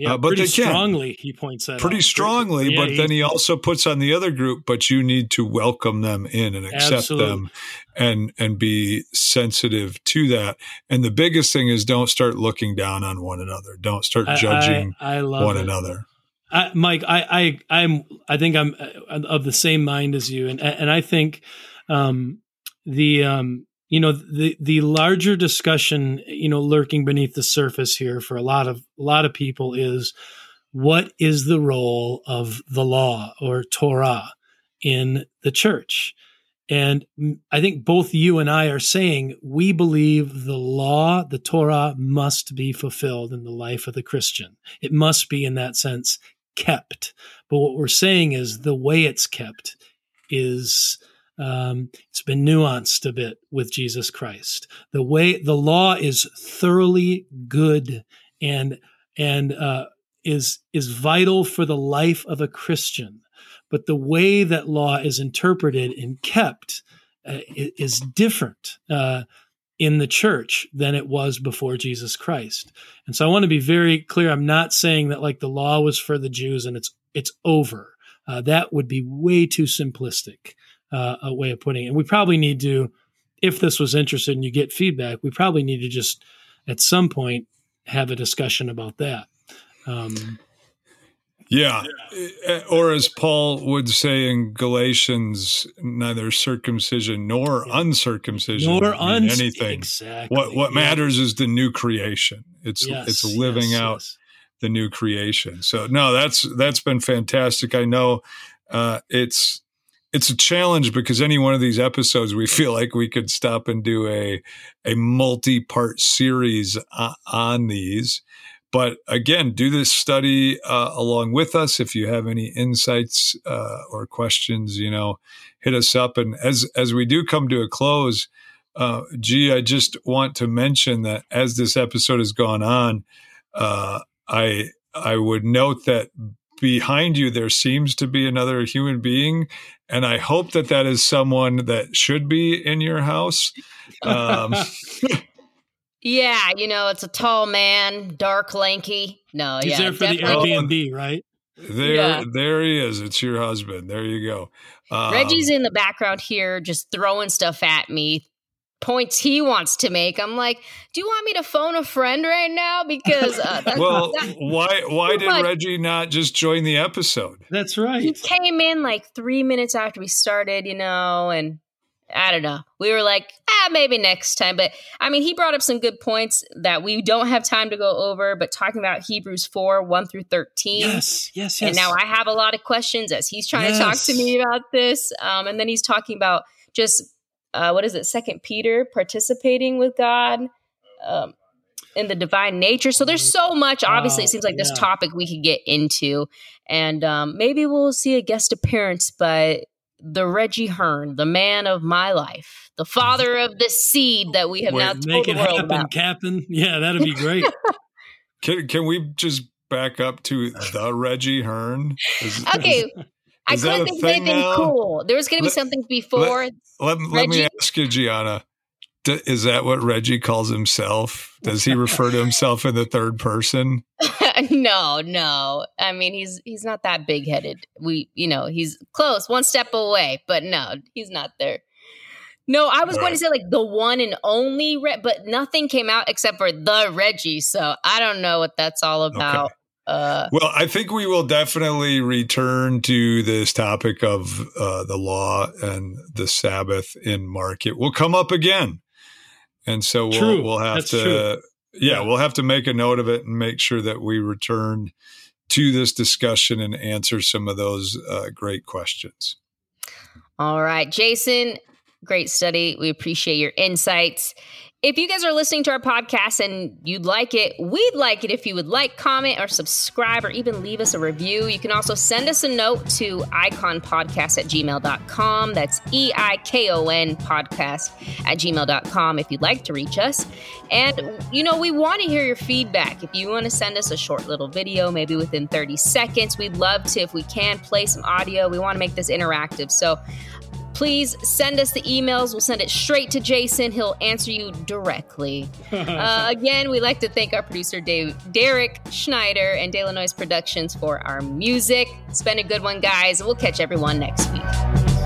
yeah, uh, but pretty strongly he points that pretty out. strongly. Yeah, but then he also puts on the other group, but you need to welcome them in and accept absolutely. them, and and be sensitive to that. And the biggest thing is don't start looking down on one another. Don't start judging I, I, one it. another. I, Mike, I, I, I'm, I think I'm uh, of the same mind as you, and and I think um, the um, you know the the larger discussion you know lurking beneath the surface here for a lot of a lot of people is what is the role of the law or torah in the church? And i think both you and i are saying we believe the law the torah must be fulfilled in the life of the christian. It must be in that sense kept. But what we're saying is the way it's kept is um, it's been nuanced a bit with Jesus Christ. The way the law is thoroughly good and and uh, is is vital for the life of a Christian, but the way that law is interpreted and kept uh, is different. Uh, in the church than it was before Jesus Christ. And so I want to be very clear. I'm not saying that like the law was for the Jews and it's it's over. Uh, that would be way too simplistic uh, a way of putting it. And we probably need to, if this was interested and you get feedback, we probably need to just at some point have a discussion about that. Um, yeah. Eh, or as Paul would say in Galatians, neither circumcision nor uncircumcision nor un- anything. Exactly. What what yeah. matters is the new creation. It's yes, it's living yes, out yes. the new creation. So no, that's that's been fantastic. I know uh, it's it's a challenge because any one of these episodes we feel like we could stop and do a a multi-part series on these. But again do this study uh, along with us. If you have any insights uh, or questions you know hit us up. And as as we do come to a close uh, gee i just want to mention that as this episode has gone on uh, i i would note that behind you there seems to be another human being and i hope that that is someone that should be in your house. Um, yeah you know it's a tall man dark lanky. No he's yeah, there for definitely. the airbnb right? There yeah. there he is. It's your husband. There you go. Um, reggie's in the background here just throwing stuff at me points he wants to make. I'm like, do you want me to phone a friend right now? Because uh, well, why why did much. Reggie not just join the episode? That's right. He came in like three minutes after we started, you know, and I don't know. We were like, ah, maybe next time. But I mean, he brought up some good points that we don't have time to go over, but talking about Hebrews 4 1 through 13. Yes, yes, yes. And now I have a lot of questions as he's trying yes. to talk to me about this. Um, and then he's talking about just, uh, what is it, Second Peter, participating with God. Um, in the divine nature. So there's so much. Obviously, it seems like this yeah. topic we could get into, and um, maybe we'll see a guest appearance. But the Reggie Hearn, the man of my life, the father of the seed that we have Wait, now told make the it world happen, about. Captain. Yeah, that'd be great. can can we just back up to the Reggie Hearn? Is, okay. I couldn't think of anything now? cool. There was going to be let, something before. Let, let, let me ask you, Gianna. Is that what Reggie calls himself? Does he refer to himself in the third person? no, no. I mean, he's he's not that big headed. We, you know, he's close, one step away, but no, he's not there. No, I was All going right. to say like the one and only, Re- but nothing came out except for the Reggie. So I don't know what that's all about. Okay. Uh, well, I think we will definitely return to this topic of uh, the law and the Sabbath in Mark. It will come up again and so we'll true. we'll have That's to yeah, yeah, we'll have to make a note of it and make sure that we return to this discussion and answer some of those uh, great questions. All right, Jason, great study. We appreciate your insights. If you guys are listening to our podcast and you'd like it, we'd like it if you would like, comment, or subscribe, or even leave us a review. You can also send us a note to eikonpodcast at gmail.com. That's E I K O N podcast at gmail.com if you'd like to reach us. And, you know, we want to hear your feedback. If you want to send us a short little video, maybe within 30 seconds, we'd love to, if we can, play some audio. We want to make this interactive. So, please send us the emails. We'll send it straight to Jason. He'll answer you directly. uh, again, we'd like to thank our producer, Dave, Derek Schneider, and De La Noise Productions for our music. It's been a good one, guys. We'll catch everyone next week.